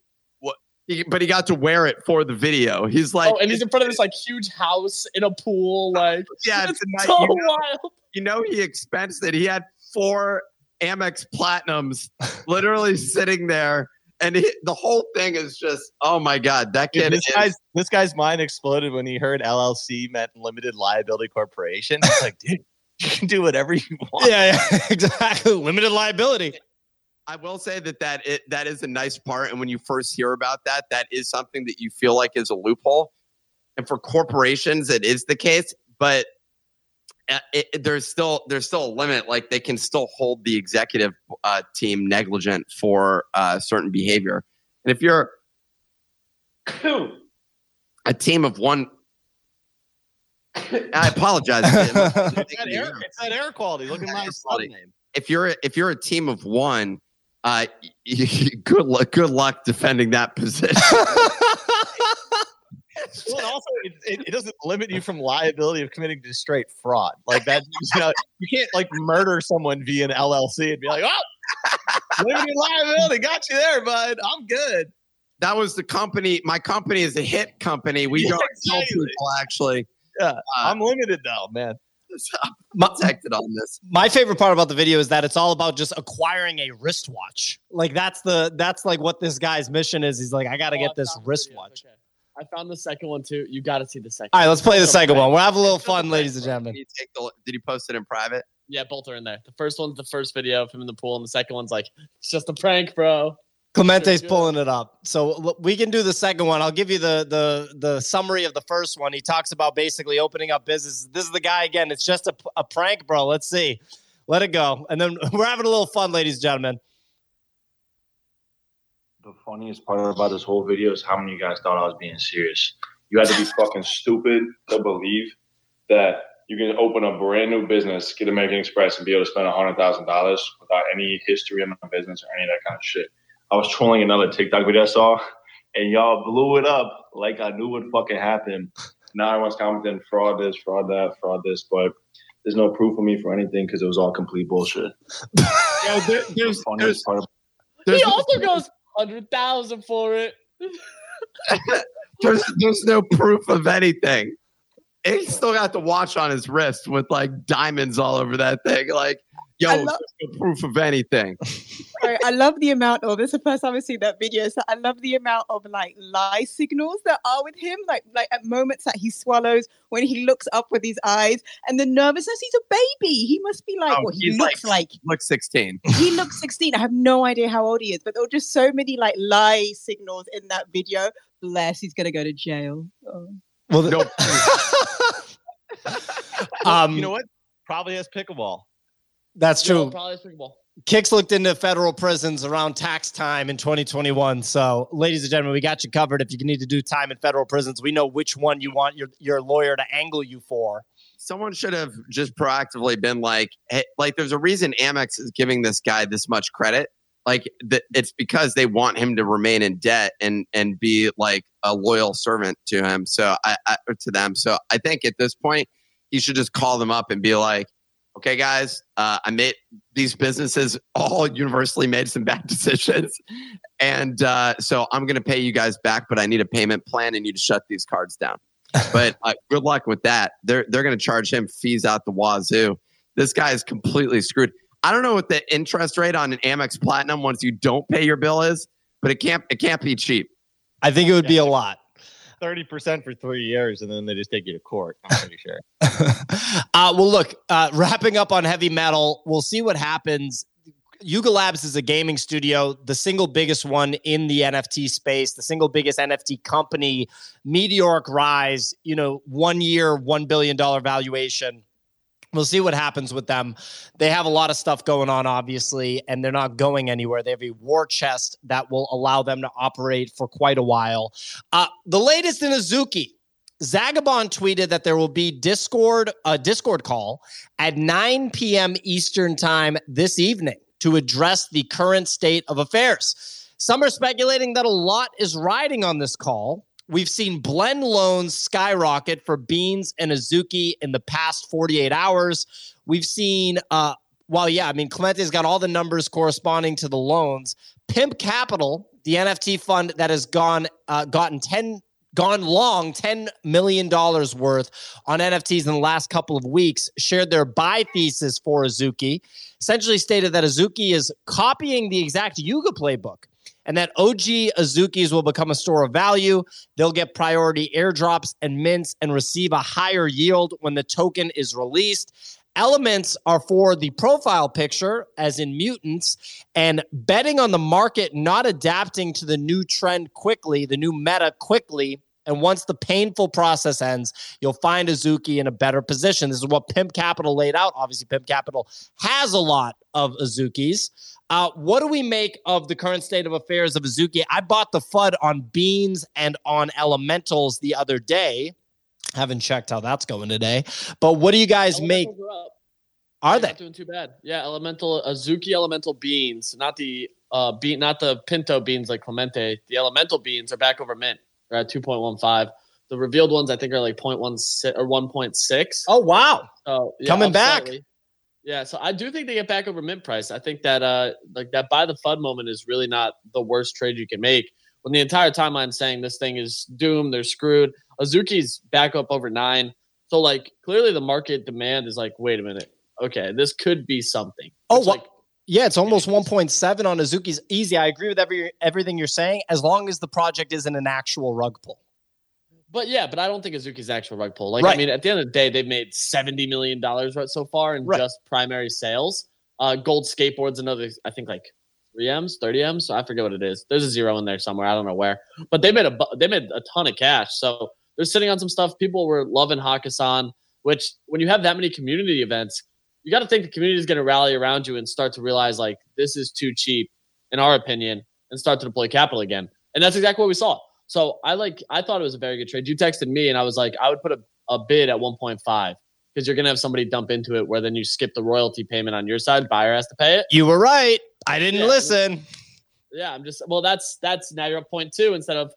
He, but he got to wear it for the video. He's like, oh, and he's in front of this like huge house in a pool. <laughs> Like, yeah, it's it's so you, know, wild. you know, he expensed it. He had four Amex Platinums <laughs> literally sitting there. And he, the whole thing is just, oh my God, that Dude, kid this is, guy's this guy's mind exploded when he heard LLC meant limited liability corporation. He's like, dude, <laughs> you can do whatever you want. Yeah, yeah, exactly. Limited liability. I will say that that it, that is a nice part. And when you first hear about that, that is something that you feel like is a loophole. And for corporations, it is the case. But uh, it, it- there's still there's still a limit. Like they can still hold the executive uh, team negligent for uh, certain behavior. And if you're a team of one, I apologize. <laughs> It's that, air, it's that air quality. Look at my air name. if you're if you're a team of one, uh, <laughs> good luck. Good luck defending that position. <laughs> Well, and also, it, it, it doesn't limit you from liability of committing just straight fraud. Like that, you know, you can't like murder someone via an LLC and be like, oh, limited liability, got you there, bud. I'm good. that was the company. My company is a hit company. We Yeah, don't tell exactly. people actually. Yeah, Uh, I'm limited though, man. <laughs> I'm My, protected on this. my favorite part about the video is that it's all about just acquiring a wristwatch. Like that's the that's like what this guy's mission is. He's like, I got to Oh, get I this wristwatch. okay. I found the second one too. You got to see the second. All right, let's play the It's second prank. one. We'll have a little It's just a fun, ladies and gentlemen. Did he, take the, did he post it in private? Yeah, both are in there. The first one's the first video of him in the pool, and the second one's like, it's just a prank, bro. Clemente's pulling it up. So we can do the second one. I'll give you the the the summary of the first one. He talks about basically opening up business. This is the guy again. It's just a, a prank, bro. Let's see. Let it go. And then <laughs> we're having a little fun, ladies and gentlemen. The funniest part about this whole video is how many of you guys thought I was being serious. You had to be fucking stupid to believe that you can open a brand new business, get American Express, and be able to spend hundred thousand dollars without any history in my business or any of that kind of shit. I was trolling another TikTok video I saw, and y'all blew it up like I knew what fucking happened. Now everyone's commenting fraud this, fraud that, fraud this, but there's no proof for me for anything because it was all complete bullshit. <laughs> Yeah, there, there's, funniest there's, part of there's, he also goes hundred thousand for it. <laughs> there's, there's no proof of anything. He's still got the watch on his wrist with like diamonds all over that thing. Like, yo, I love- no proof of anything. <laughs> Sorry, I love the amount of this is the first time I've seen that video. So I love the amount of like lie signals that are with him, like like at moments that he swallows, when he looks up with his eyes, and the nervousness. He's a baby. He must be like Oh, what he looks like. Looks 16. He looks 16. I have no idea how old he is, but there were just so many like lie signals in that video. Bless, he's gonna go to jail. Oh. Well, the- No, <laughs> um, you know what? Probably has pickleball. that's No, true. probably has pickleball. Kicks looked into federal prisons around tax time in 2021. So, ladies and gentlemen, we got you covered. If you need to do time in federal prisons, we know which one you want your your lawyer to angle you for. someone should have just proactively been like, hey, like, there's a reason Amex is giving this guy this much credit. Like, it's because they want him to remain in debt and and be like a loyal servant to him. So I, I to them. So I think at this point, he should just call them up and be like, okay, guys, uh, I made these businesses all <laughs> universally made some bad decisions, and uh, so I'm going to pay you guys back, but I need a payment plan and you to shut these cards down. <laughs> But uh, good luck with that. They're they're going to charge him fees out the wazoo. This guy is completely screwed. I don't know what the interest rate on an Amex Platinum once you don't pay your bill is, but it can't it can't be cheap. I think it would be a lot. Thirty percent for three years, and then they just take you to court. I'm pretty sure. <laughs> uh, well, look, uh, wrapping up on heavy metal, we'll see what happens. Yuga Labs is a gaming studio, the single biggest one in the NFT space, the single biggest NFT company, meteoric rise, you know, one year, $1 billion valuation. We'll see what happens with them. They have a lot of stuff going on, obviously, and they're not going anywhere. They have a war chest that will allow them to operate for quite a while. Uh, the latest in Azuki, Zagabond tweeted that there will be Discord a Discord call at 9 p.m. Eastern time this evening to address the current state of affairs. Some are speculating that a lot is riding on this call. We've seen blend loans skyrocket for Beans and Azuki in the past 48 hours. We've seen, uh, well, yeah, I mean, Clemente's got all the numbers corresponding to the loans. Pimp Capital, the NFT fund that has gone uh, gotten 10 gone long $10 million worth on NFTs in the last couple of weeks, shared their buy thesis for Azuki, essentially stated that Azuki is copying the exact Yuga playbook and that OG Azukis will become a store of value. They'll get priority airdrops and mints and receive a higher yield when the token is released. Elements are for the profile picture, as in mutants, and betting on the market not adapting to the new trend quickly, the new meta quickly. And once the painful process ends, you'll find Azuki in a better position. This is what Pimp Capital laid out. Obviously, Pimp Capital has a lot of Azukis. Uh, what do we make of the current state of affairs of Azuki? I bought the FUD on beans and on elementals the other day. Haven't checked how that's going today. But what do you guys make? Are they? not doing too bad? Yeah, elemental Azuki elemental beans, not the uh bean, not the pinto beans like Clemente. The elemental beans are back over mint. They're at two point one five. The revealed ones I think are like 0.16 or one point six. Oh wow! So yeah, Coming back. Yeah, so I do think they get back over mint price. I think that uh like that buy the FUD moment is really not the worst trade you can make. When the entire timeline saying this thing is doomed, they're screwed. Azuki's back up over nine. So like clearly the market demand is like, wait a minute, okay, this could be something. Oh, It's wha- like Yeah, it's almost 1.7 on Azuki's easy. I agree with every everything you're saying, as long as the project isn't an actual rug pull. But yeah, but I don't think Azuki's actual rug pull. Like Right. I mean, at the end of the day, they've made seventy million dollars right so far in Right. just primary sales. Uh, gold skateboards, another I think like three M's, thirty M's. So I forget what it is. There's a zero in there somewhere. I don't know where. But they made a they made a ton of cash. So they're sitting on some stuff. People were loving Hakkasan, which when you have that many community events, you got to think the community is going to rally around you and start to realize like this is too cheap, in our opinion, and start to deploy capital again. And that's exactly what we saw. So I like I thought it was a very good trade. You texted me and I was like, I would put a, a bid at 1.5 because you're gonna have somebody dump into it where then you skip the royalty payment on your side, buyer has to pay it. You were right. I didn't Yeah. listen. Yeah, I'm just well, that's that's now you're at point two instead of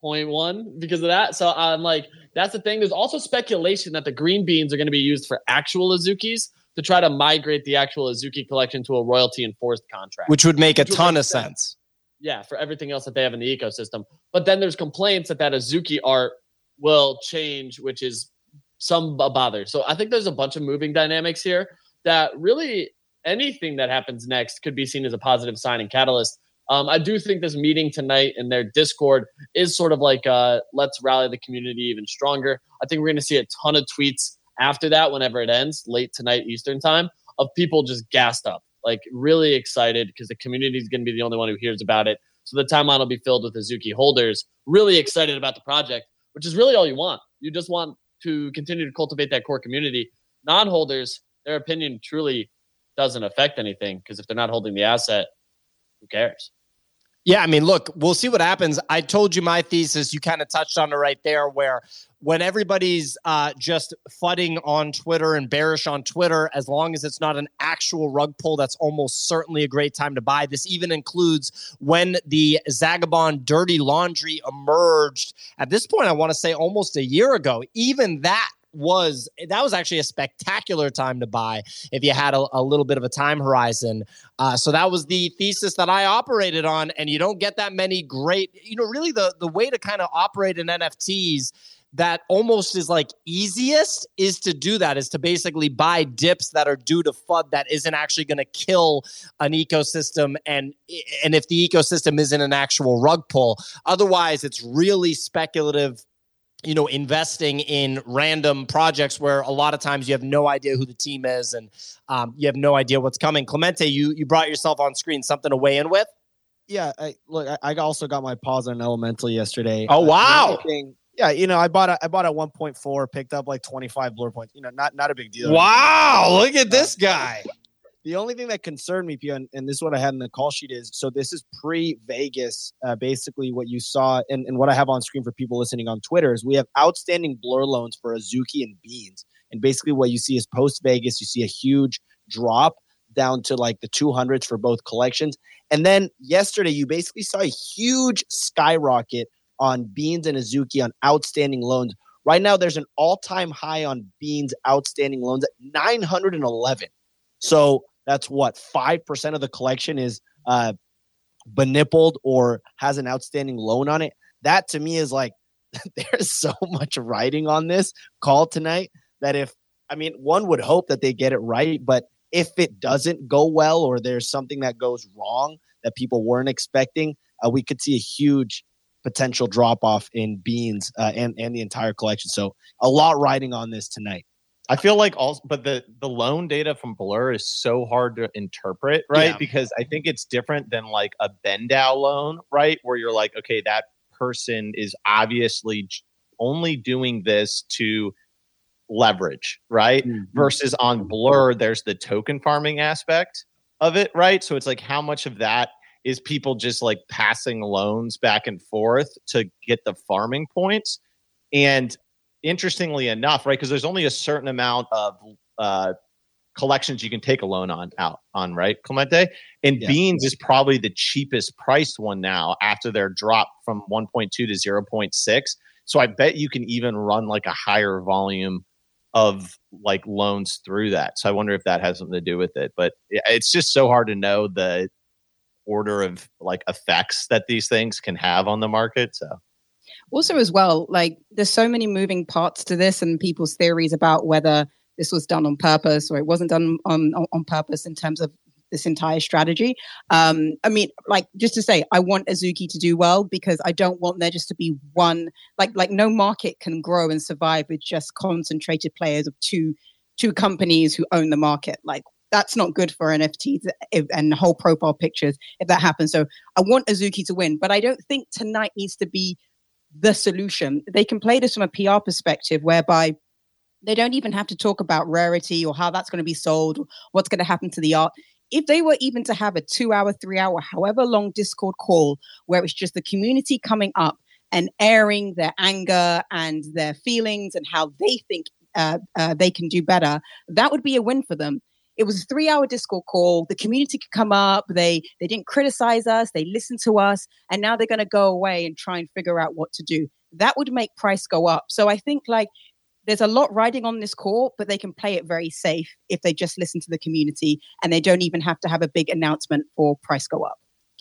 point one because of that. So I'm like, that's the thing. There's also speculation that the green beans are going to be used for actual Azukis to try to migrate the actual Azuki collection to a royalty enforced contract. Which would make a Which ton make of sense. sense. yeah, for everything else that they have in the ecosystem. But then there's complaints that that Azuki art will change, which is some bother. So I think there's a bunch of moving dynamics here that really anything that happens next could be seen as a positive sign and catalyst. Um, I do think this meeting tonight in their Discord is sort of like uh, let's rally the community even stronger. I think we're going to see a ton of tweets after that, whenever it ends, late tonight Eastern time, of people just gassed up, like really excited because the community is going to be the only one who hears about it. So the timeline will be filled with Azuki holders really excited about the project, which is really all you want. You just want to continue to cultivate that core community. Non holders, their opinion truly doesn't affect anything because if they're not holding the asset, who cares? Yeah, I mean, look, we'll see what happens. I told you my thesis. You kind of touched on it right there, where when everybody's uh, just fudding on Twitter and bearish on Twitter, as long as it's not an actual rug pull, that's almost certainly a great time to buy. This even includes when the Zagabond dirty laundry emerged. At this point, I want to say almost a year ago. Even that was that was actually a spectacular time to buy if you had a, a little bit of a time horizon. Uh, so that was the thesis that I operated on, and you don't get that many great. You know, really the the way to kind of operate in NFTs that almost is like easiest is to do that is to basically buy dips that are due to FUD that isn't actually going to kill an ecosystem and and if the ecosystem isn't an actual rug pull otherwise it's really speculative you know investing in random projects where a lot of times you have no idea who the team is and um, you have no idea what's coming clemente you you brought yourself on screen something to weigh in with yeah, I, look, I, I also got my pause on Elemental yesterday. Oh, Uh, wow. thing- yeah, you know, I bought a, I bought a 1.4, picked up like 25 blur points. You know, not not a big deal. wow look at this guy The only thing that concerned me, Pio, and, and this is what I had in the call sheet is so this is pre Vegas. Uh, basically, what you saw and, and what I have on screen for people listening on Twitter is we have outstanding blur loans for Azuki and Beans. And basically, what you see is post Vegas, you see a huge drop down to like the 200s for both collections. And then yesterday, you basically saw a huge skyrocket on Beans and Azuki on outstanding loans. Right now, there's an all time high on Beans outstanding loans at 911. So that's what 5% of the collection is uh, benippled or has an outstanding loan on it. That to me is like <laughs> there's so much writing on this call tonight that if I mean one would hope that they get it right, but if it doesn't go well or there's something that goes wrong that people weren't expecting, uh, we could see a huge potential drop off in beans uh, and and the entire collection. So a lot riding on this tonight. I feel like also, but the the loan data from Blur is so hard to interpret, right? Yeah. Because I think it's different than like a BendDAO loan, right? Where you're like, okay, that person is obviously only doing this to leverage, right? Versus on Blur, there's the token farming aspect of it, right? So it's like how much of that is people just like passing loans back and forth to get the farming points? And interestingly enough, right, because there's only a certain amount of uh, collections you can take a loan on out on, right, Clemente? And Yeah. Beans is probably the cheapest priced one now after their drop from 1.2 to 0.6. So I bet you can even run like a higher volume of like loans through that. So I wonder if that has something to do with it. But yeah, it's just so hard to know the order of like effects that these things can have on the market. So also as well like there's so many moving parts to this and people's theories about whether this was done on purpose or it wasn't done on on, on purpose in terms of this entire strategy um i mean like just to say i want azuki to do well because i don't want there just to be one like like no market can grow and survive with just concentrated players of two two companies who own the market like that's not good for nfts and whole profile pictures if that happens so i want azuki to win but i don't think tonight needs to be the solution. They can play this from a PR perspective whereby they don't even have to talk about rarity or how that's going to be sold, or what's going to happen to the art. If they were even to have a two hour, three hour, however long Discord call where it's just the community coming up and airing their anger and their feelings and how they think uh, uh, they can do better, that would be a win for them. It was a three hour Discord call. The community could come up. They they didn't criticize us. They listened to us, and now they're going to go away and try and figure out what to do. That would make price go up. So I think like there's a lot riding on this call, but they can play it very safe if they just listen to the community and they don't even have to have a big announcement for price go up.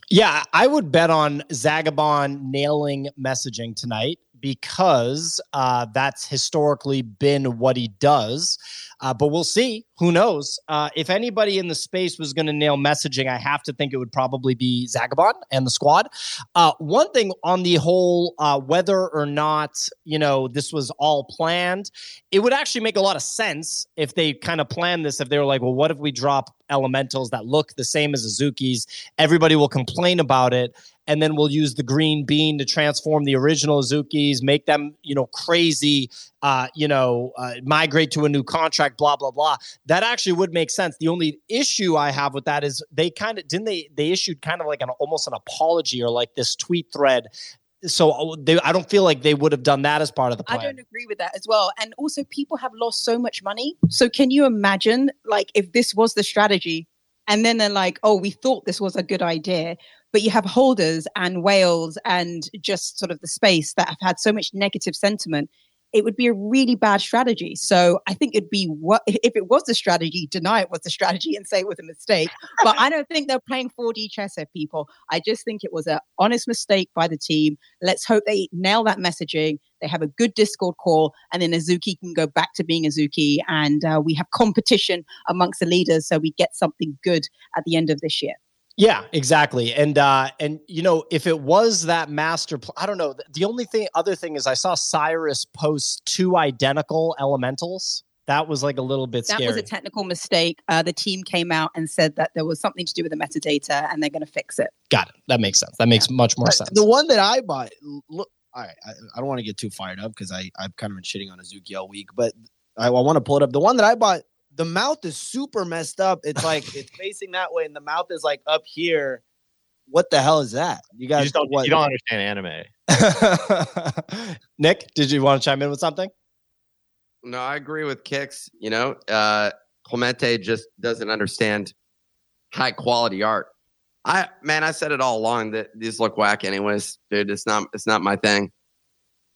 Yeah, I would bet on Zagabond nailing messaging tonight because uh, that's historically been what he does. Uh, but we'll see. Who knows? Uh, if anybody in the space was going to nail messaging, I have to think it would probably be Zagabond and the squad. Uh, one thing on the whole, uh, whether or not you know this was all planned, it would actually make a lot of sense if they kind of planned this. If they were like, well, what if we drop elementals that look the same as Azuki's? Everybody will complain about it and then we'll use the green bean to transform the original Azukis, make them, you know, crazy, uh, you know, uh, migrate to a new contract, blah blah blah. That actually would make sense. The only issue I have with that is they kind of didn't they they issued kind of like an almost an apology or like this tweet thread. So uh, they, I don't feel like they would have done that as part of the I don't agree with that as well. And also, people have lost so much money. So, can you imagine, like, if this was the strategy, and then they're like, "Oh, we thought this was a good idea," but you have holders and whales and just sort of the space that have had so much negative sentiment. It would be a really bad strategy. So I think it'd be what if it was the strategy, deny it was the strategy and say it was a mistake. But I don't think they're playing 4D chess here, people. I just think it was an honest mistake by the team. Let's hope they nail that messaging. They have a good Discord call, and then Azuki can go back to being Azuki, and uh, we have competition amongst the leaders, so we get something good at the end of this year. Yeah, exactly. And uh and you know, if it was that master pl- I don't know. The- The only thing other thing is I saw Cyrus post two identical elementals. That was like a little bit scary. That scary. was a technical mistake. Uh, the team came out and said that there was something to do with the metadata, and they're going to fix it. Got it. That makes sense. That makes much more But sense. The one that I bought, look, all right, I, I don't want to get too fired up because I I've kind of been shitting on Azuki all week, but I, I want to pull it up. The one that I bought, the mouth is super messed up. It's like it's <laughs> facing that way, and the mouth is like up here. What the hell is that? You you guys just don't what? you don't understand anime. <laughs> Nick, did you want to chime in with something? No, I agree with Kicks. You know, uh, Clemente just doesn't understand high quality art. I man, I said it all along that these look whack, anyways, dude. It's not. It's not my thing.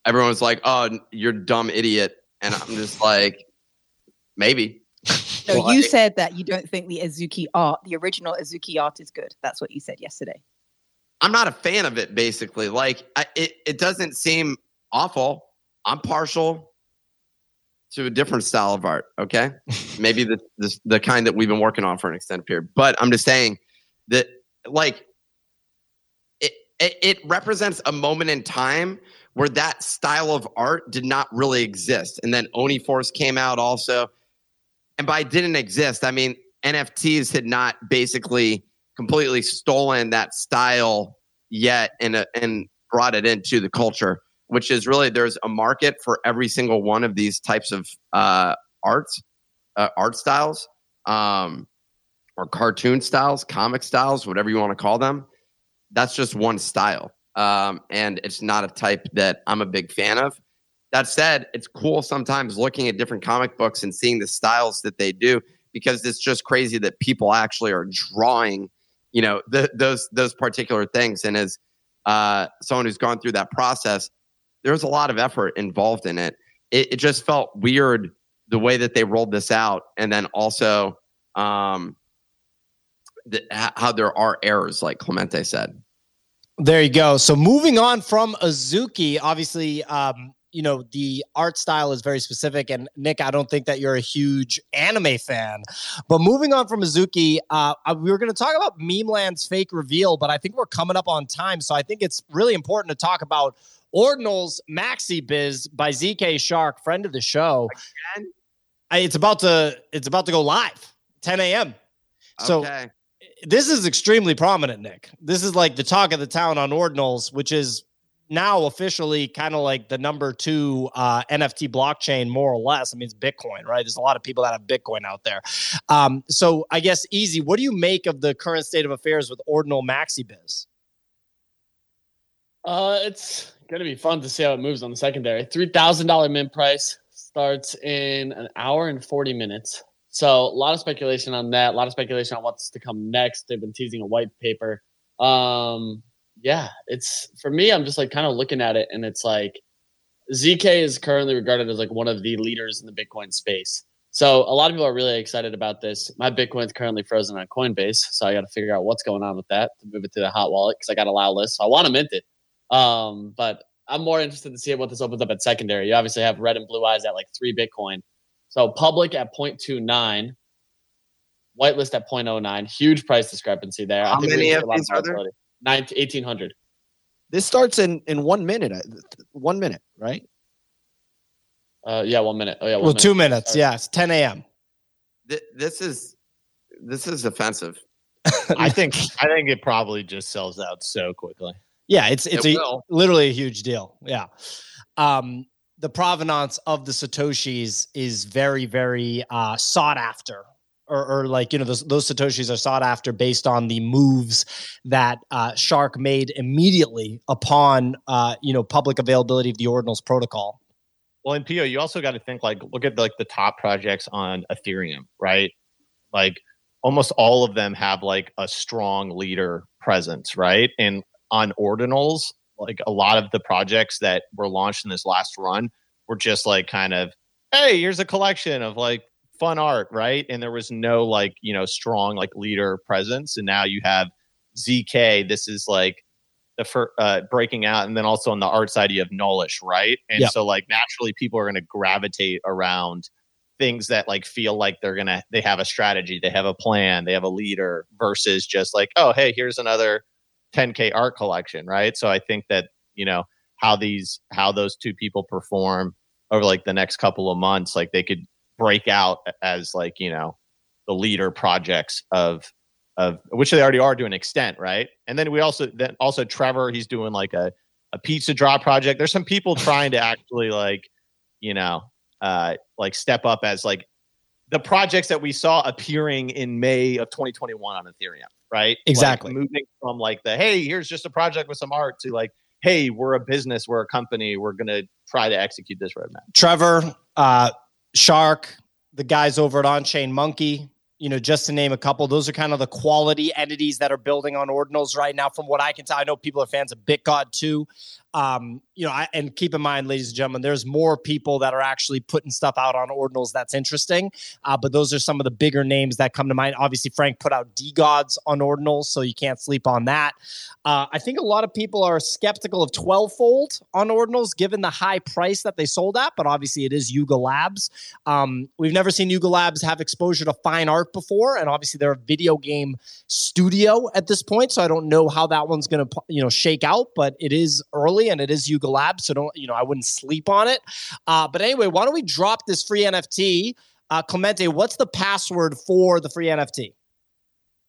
Everyone's like, "Oh, you're a dumb idiot," and I'm just like, maybe. No, Well, you I- said that you don't think the Azuki art, the original Azuki art, is good. That's what you said yesterday. I'm not a fan of it. Basically, like I, it it doesn't seem awful. I'm partial to a different style of art. Okay, <laughs> maybe the, the the kind that we've been working on for an extended period. But I'm just saying that like it it, it represents a moment in time where that style of art did not really exist, and then Oni Force came out also. And by didn't exist, I mean NFTs had not basically completely stolen that style yet and uh, and brought it into the culture which is really there's a market for every single one of these types of uh, arts, uh, art styles, um, or cartoon styles, comic styles, whatever you want to call them. That's just one style, um, and it's not a type that I'm a big fan of. That said, it's cool sometimes looking at different comic books and seeing the styles that they do because it's just crazy that people actually are drawing, you know, the, those those particular things. And as uh, someone who's gone through that process, there's a lot of effort involved in it. it. It just felt weird the way that they rolled this out, and then also um, the, how there are errors, like Clemente said. There you go. So moving on from Azuki, obviously, um, you know the art style is very specific. And Nick, I don't think that you're a huge anime fan, but moving on from Azuki, uh, we were going to talk about memeland's fake reveal, but I think we're coming up on time, so I think it's really important to talk about Ordinals Maxi Biz by ZK Shark, friend of the show. Again? It's about to it's about to go live, 10 a.m. So okay. This is extremely prominent, Nick. This is like the talk of the town on Ordinals, which is now officially kind of like the number two uh, NFT blockchain, more or less. I mean, it's Bitcoin, right? There's a lot of people that have Bitcoin out there. Um, so I guess easy. What do you make of the current state of affairs with Ordinal Maxi Biz? Uh, it's Going to be fun to see how it moves on the secondary. $3,000 mint price starts in an hour and 40 minutes. So a lot of speculation on that. A lot of speculation on what's to come next. They've been teasing a white paper. Um, yeah, it's for me. I'm just like kind of looking at it, and it's like ZK is currently regarded as like one of the leaders in the Bitcoin space. So a lot of people are really excited about this. My Bitcoin's currently frozen on Coinbase, so I got to figure out what's going on with that to move it to the hot wallet because I got a allow list. So I want to mint it. Um, but I'm more interested to see what this opens up at secondary. You obviously have red and blue eyes at like three Bitcoin. So public at 0.29, whitelist at 0.09. Huge price discrepancy there. How many of these are there? 1800. This starts in in one minute. One minute, right? Uh, yeah, one minute. Oh yeah, well, minute. two minutes. Sorry. Yeah, 10 a.m. This is this is offensive. <laughs> I think I think it probably just sells out so quickly. Yeah, it's it's it a, literally a huge deal. Yeah. Um, the provenance of the satoshis is very very uh, sought after or, or, like you know those, those satoshis are sought after based on the moves that uh, shark made immediately upon uh, you know public availability of the ordinals protocol. Well in po you also got to think like look at like the top projects on ethereum right? Like almost all of them have like a strong leader presence right? And on ordinals, like a lot of the projects that were launched in this last run were just like kind of, hey, here's a collection of like fun art, right? And there was no like, you know, strong like leader presence. And now you have ZK. This is like the first uh, breaking out. And then also on the art side, you have Nullish, right? And yep. so like naturally people are going to gravitate around things that like feel like they're gonna they have a strategy they have a plan they have a leader versus just like oh hey here's another 10k art collection right? So i think that you know how these how those two people perform over like the next couple of months like they could break out as like you know the leader projects of of which they already are to an extent right? And then we also then also trevor he's doing like a a pizza draw project. There's some people trying to actually like you know uh like step up as like the projects that we saw appearing in may of 2021 on ethereum right? Exactly. Like moving from like the hey, here's just a project with some art to like, hey, we're a business, we're a company, we're gonna try to execute this roadmap. Trevor, uh, Shark, the guys over at Onchain Monkey, you know, just to name a couple, those are kind of the quality entities that are building on ordinals right now. From what I can tell, I know people are fans of BitGod too. Um, you know, I, and keep in mind, ladies and gentlemen, there's more people that are actually putting stuff out on ordinals that's interesting. Uh, but those are some of the bigger names that come to mind. Obviously, Frank put out DeGods on ordinals, so you can't sleep on that. Uh, I think a lot of people are skeptical of TwelveFold on ordinals given the high price that they sold at, but obviously it is Yuga Labs. Um, we've never seen Yuga Labs have exposure to fine art before, and obviously they're a video game studio at this point, so I don't know how that one's going to you know shake out, but it is early and it is Yuga Labs, so don't you know I wouldn't sleep on it. Uh, but anyway, why don't we drop this free NFT? Uh, Clemente, what's the password for the free NFT?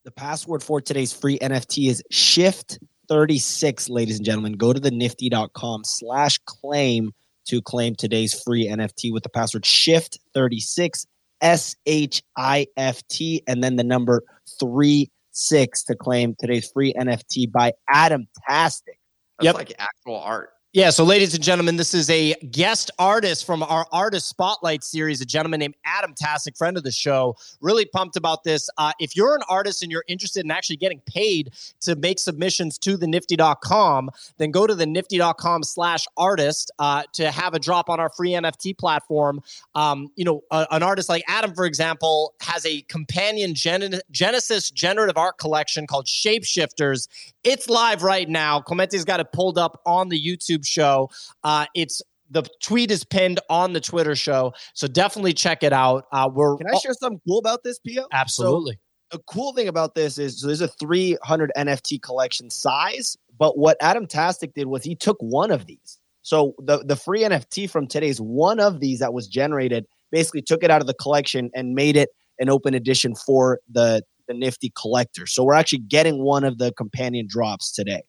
The password for today's free NFT is shift 36, ladies and gentlemen. Go to the nifty.com slash claim to claim today's free NFT with the password shift 36 S H I F T and then the number three six to claim today's free NFT by Adam Tastic. That's Yep. like actual art. Yeah, so ladies and gentlemen, this is a guest artist from our Artist Spotlight series, a gentleman named Adam Tastic, friend of the show. Really pumped about this. Uh, if you're an artist and you're interested in actually getting paid to make submissions to the nifty.com, then go to the nifty.com slash artist uh, to have a drop on our free NFT platform. Um, you know, a- an artist like Adam, for example, has a companion gen- Genesis generative art collection called Shapeshifters. It's live right now. Clemente's got it pulled up on the YouTube show. Uh, it's the tweet is pinned on the Twitter show, so definitely check it out. Uh, we're Can I share something cool about this, Pio? absolutely. the cool thing about this is so there's a 300 NFT collection size, but what Adam Tastic did was he took one of these. So the the free NFT from today's one of these that was generated basically took it out of the collection and made it an open edition for the the nifty collector. So we're actually getting one of the companion drops today.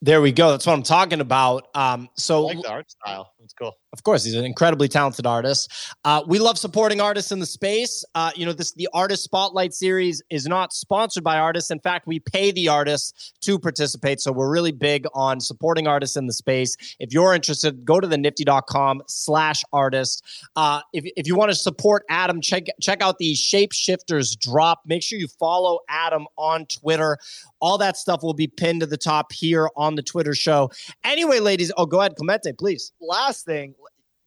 There we go. That's what I'm talking about. Um, I so like the art style. It's cool. Of course, he's an incredibly talented artist. Uh, we love supporting artists in the space. Uh, you know, this the Artist Spotlight series is not sponsored by artists. In fact, we pay the artists to participate. So we're really big on supporting artists in the space. If you're interested, go to the nifty.com slash artist. Uh, if, if you want to support Adam, check check out the Shapeshifters drop. Make sure you follow Adam on Twitter. All that stuff will be pinned to the top here on the Twitter show. Anyway, ladies, oh, go ahead, Clemente, please. Last thing,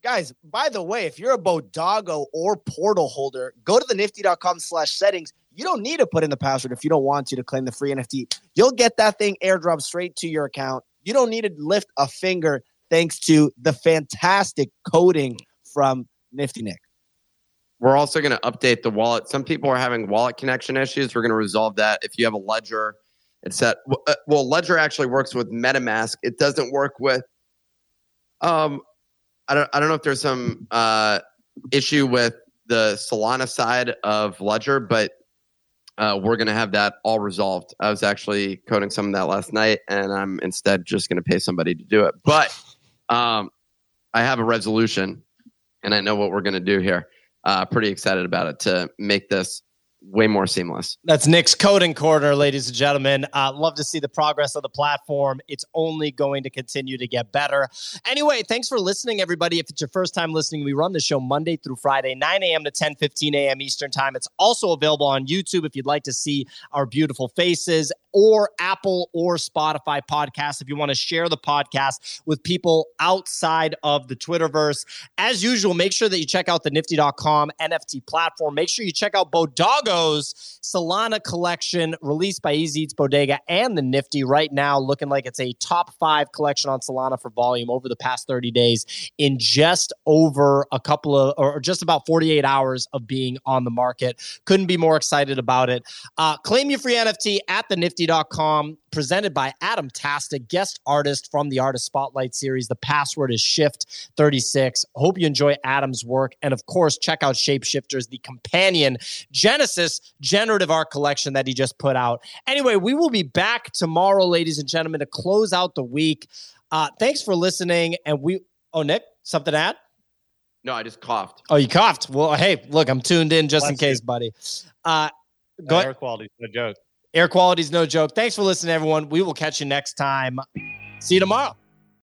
guys, by the way, if you're a Bodago or portal holder, go to the nifty.com slash settings. You don't need to put in the password if you don't want to to claim the free NFT. You'll get that thing airdropped straight to your account. You don't need to lift a finger thanks to the fantastic coding from Nifty Nick. We're also going to update the wallet. Some people are having wallet connection issues. We're going to resolve that. If you have a Ledger, it's that. uh, Well, Ledger actually works with MetaMask. It doesn't work with. Um, I don't. I don't know if there's some uh issue with the Solana side of Ledger, but uh, we're going to have that all resolved. I was actually coding some of that last night, and I'm instead just going to pay somebody to do it. But um, I have a resolution, and I know what we're going to do here. Uh, pretty excited about it to make this way more seamless. That's Nick's coding corner, ladies and gentlemen. Uh, love to see the progress of the platform. It's only going to continue to get better. Anyway, thanks for listening, everybody. If it's your first time listening, we run the show Monday through Friday, 9 a.m. to 10 15 a.m. Eastern Time. It's also available on YouTube if you'd like to see our beautiful faces or Apple or Spotify podcasts if you want to share the podcast with people outside of the Twitterverse. As usual, make sure that you check out the nifty.com NFT platform. Make sure you check out Solana collection released by Easy Eats Bodega and the Nifty right now, looking like it's a top five collection on Solana for volume over the past 30 days in just over a couple of, or just about 48 hours of being on the market. Couldn't be more excited about it. Uh, claim your free NFT at the nifty.com, presented by Adam Tastic, guest artist from the Artist Spotlight series. The password is shift36. Hope you enjoy Adam's work. And of course, check out Shapeshifters, the companion Genesis generative art collection that he just put out. Anyway, we will be back tomorrow, ladies and gentlemen, to close out the week. Uh, thanks for listening. And we, oh, Nick, something to add? No, I just coughed. Oh, you coughed. Well, hey, look, I'm tuned in just in Bless you. case, buddy. Uh, go ahead. Air quality, no joke. Air quality is no joke. Thanks for listening, everyone. We will catch you next time. See you tomorrow.